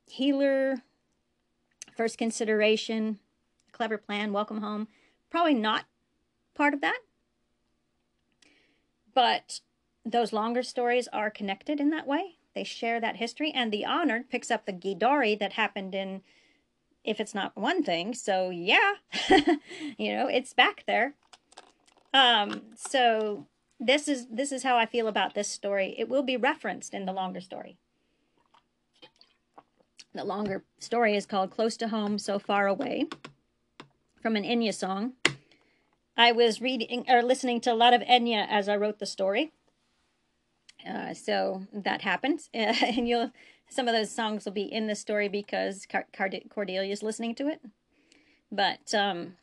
healer, first consideration, clever plan, welcome home. Probably not part of that. But those longer stories are connected in that way. They share that history. And the honored picks up the Gidari that happened in if it's not one thing. So yeah, (laughs) you know, it's back there. Um, so this is this is how I feel about this story. It will be referenced in the longer story. The longer story is called Close to Home, So Far Away from an Enya song. I was reading or listening to a lot of Enya as I wrote the story. Uh, so that happens. (laughs) and you'll some of those songs will be in the story because Car- Cordelia is listening to it. But um,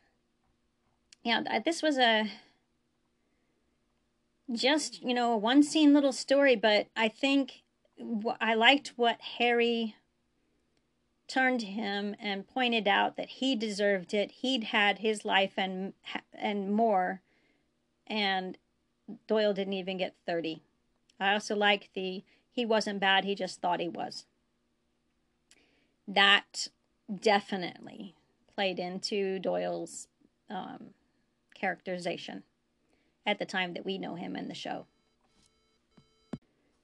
yeah, this was a just you know a one scene little story, but I think I liked what Harry turned to him and pointed out that he deserved it. He'd had his life and and more, and Doyle didn't even get thirty. I also like the he wasn't bad, he just thought he was. That definitely played into Doyle's um, characterization at the time that we know him in the show.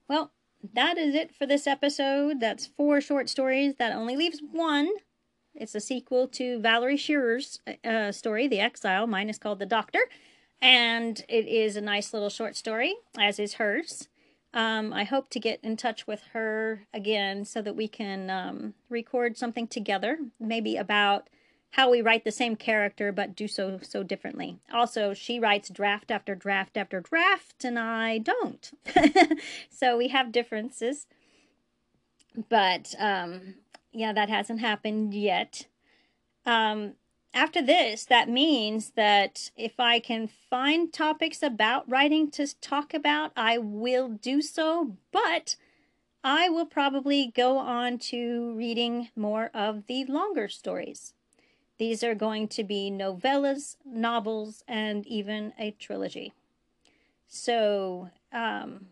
Well, that is it for this episode. That's four short stories. That only leaves one. It's a sequel to Valerie Shearer's uh, story, The Exile. Mine is called The Doctor. And it is a nice little short story, as is hers. Um, I hope to get in touch with her again so that we can um, record something together, maybe about how we write the same character but do so so differently. Also, she writes draft after draft after draft, and I don't. (laughs) so we have differences. But um, yeah, that hasn't happened yet. Um, after this, that means that if I can find topics about writing to talk about, I will do so, but I will probably go on to reading more of the longer stories. These are going to be novellas, novels, and even a trilogy. So, um,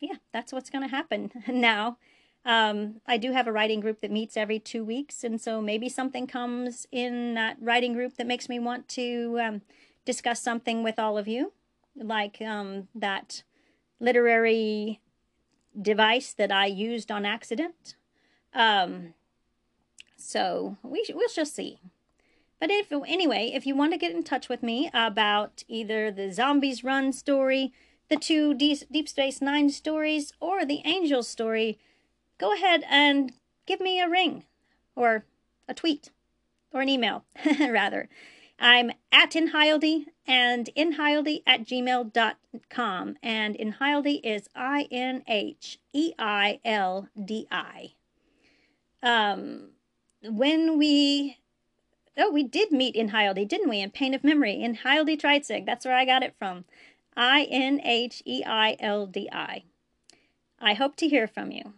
yeah, that's what's going to happen (laughs) now. Um, I do have a writing group that meets every two weeks, and so maybe something comes in that writing group that makes me want to um, discuss something with all of you, like um, that literary device that I used on accident. Um, so we we'll just see. But if anyway, if you want to get in touch with me about either the Zombies Run story, the two Deep Space Nine stories, or the Angel story go ahead and give me a ring or a tweet or an email, (laughs) rather. I'm at Inheildi and inheildi at gmail.com. And Inheildi is I N H E I L D I. Um, when we, oh, we did meet Inheildi, didn't we? In Pain of Memory, Inheildi Treitzig. That's where I got it from. I N H E I L D I. I hope to hear from you.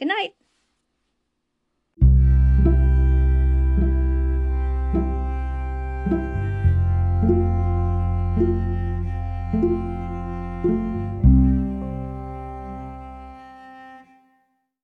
Good night.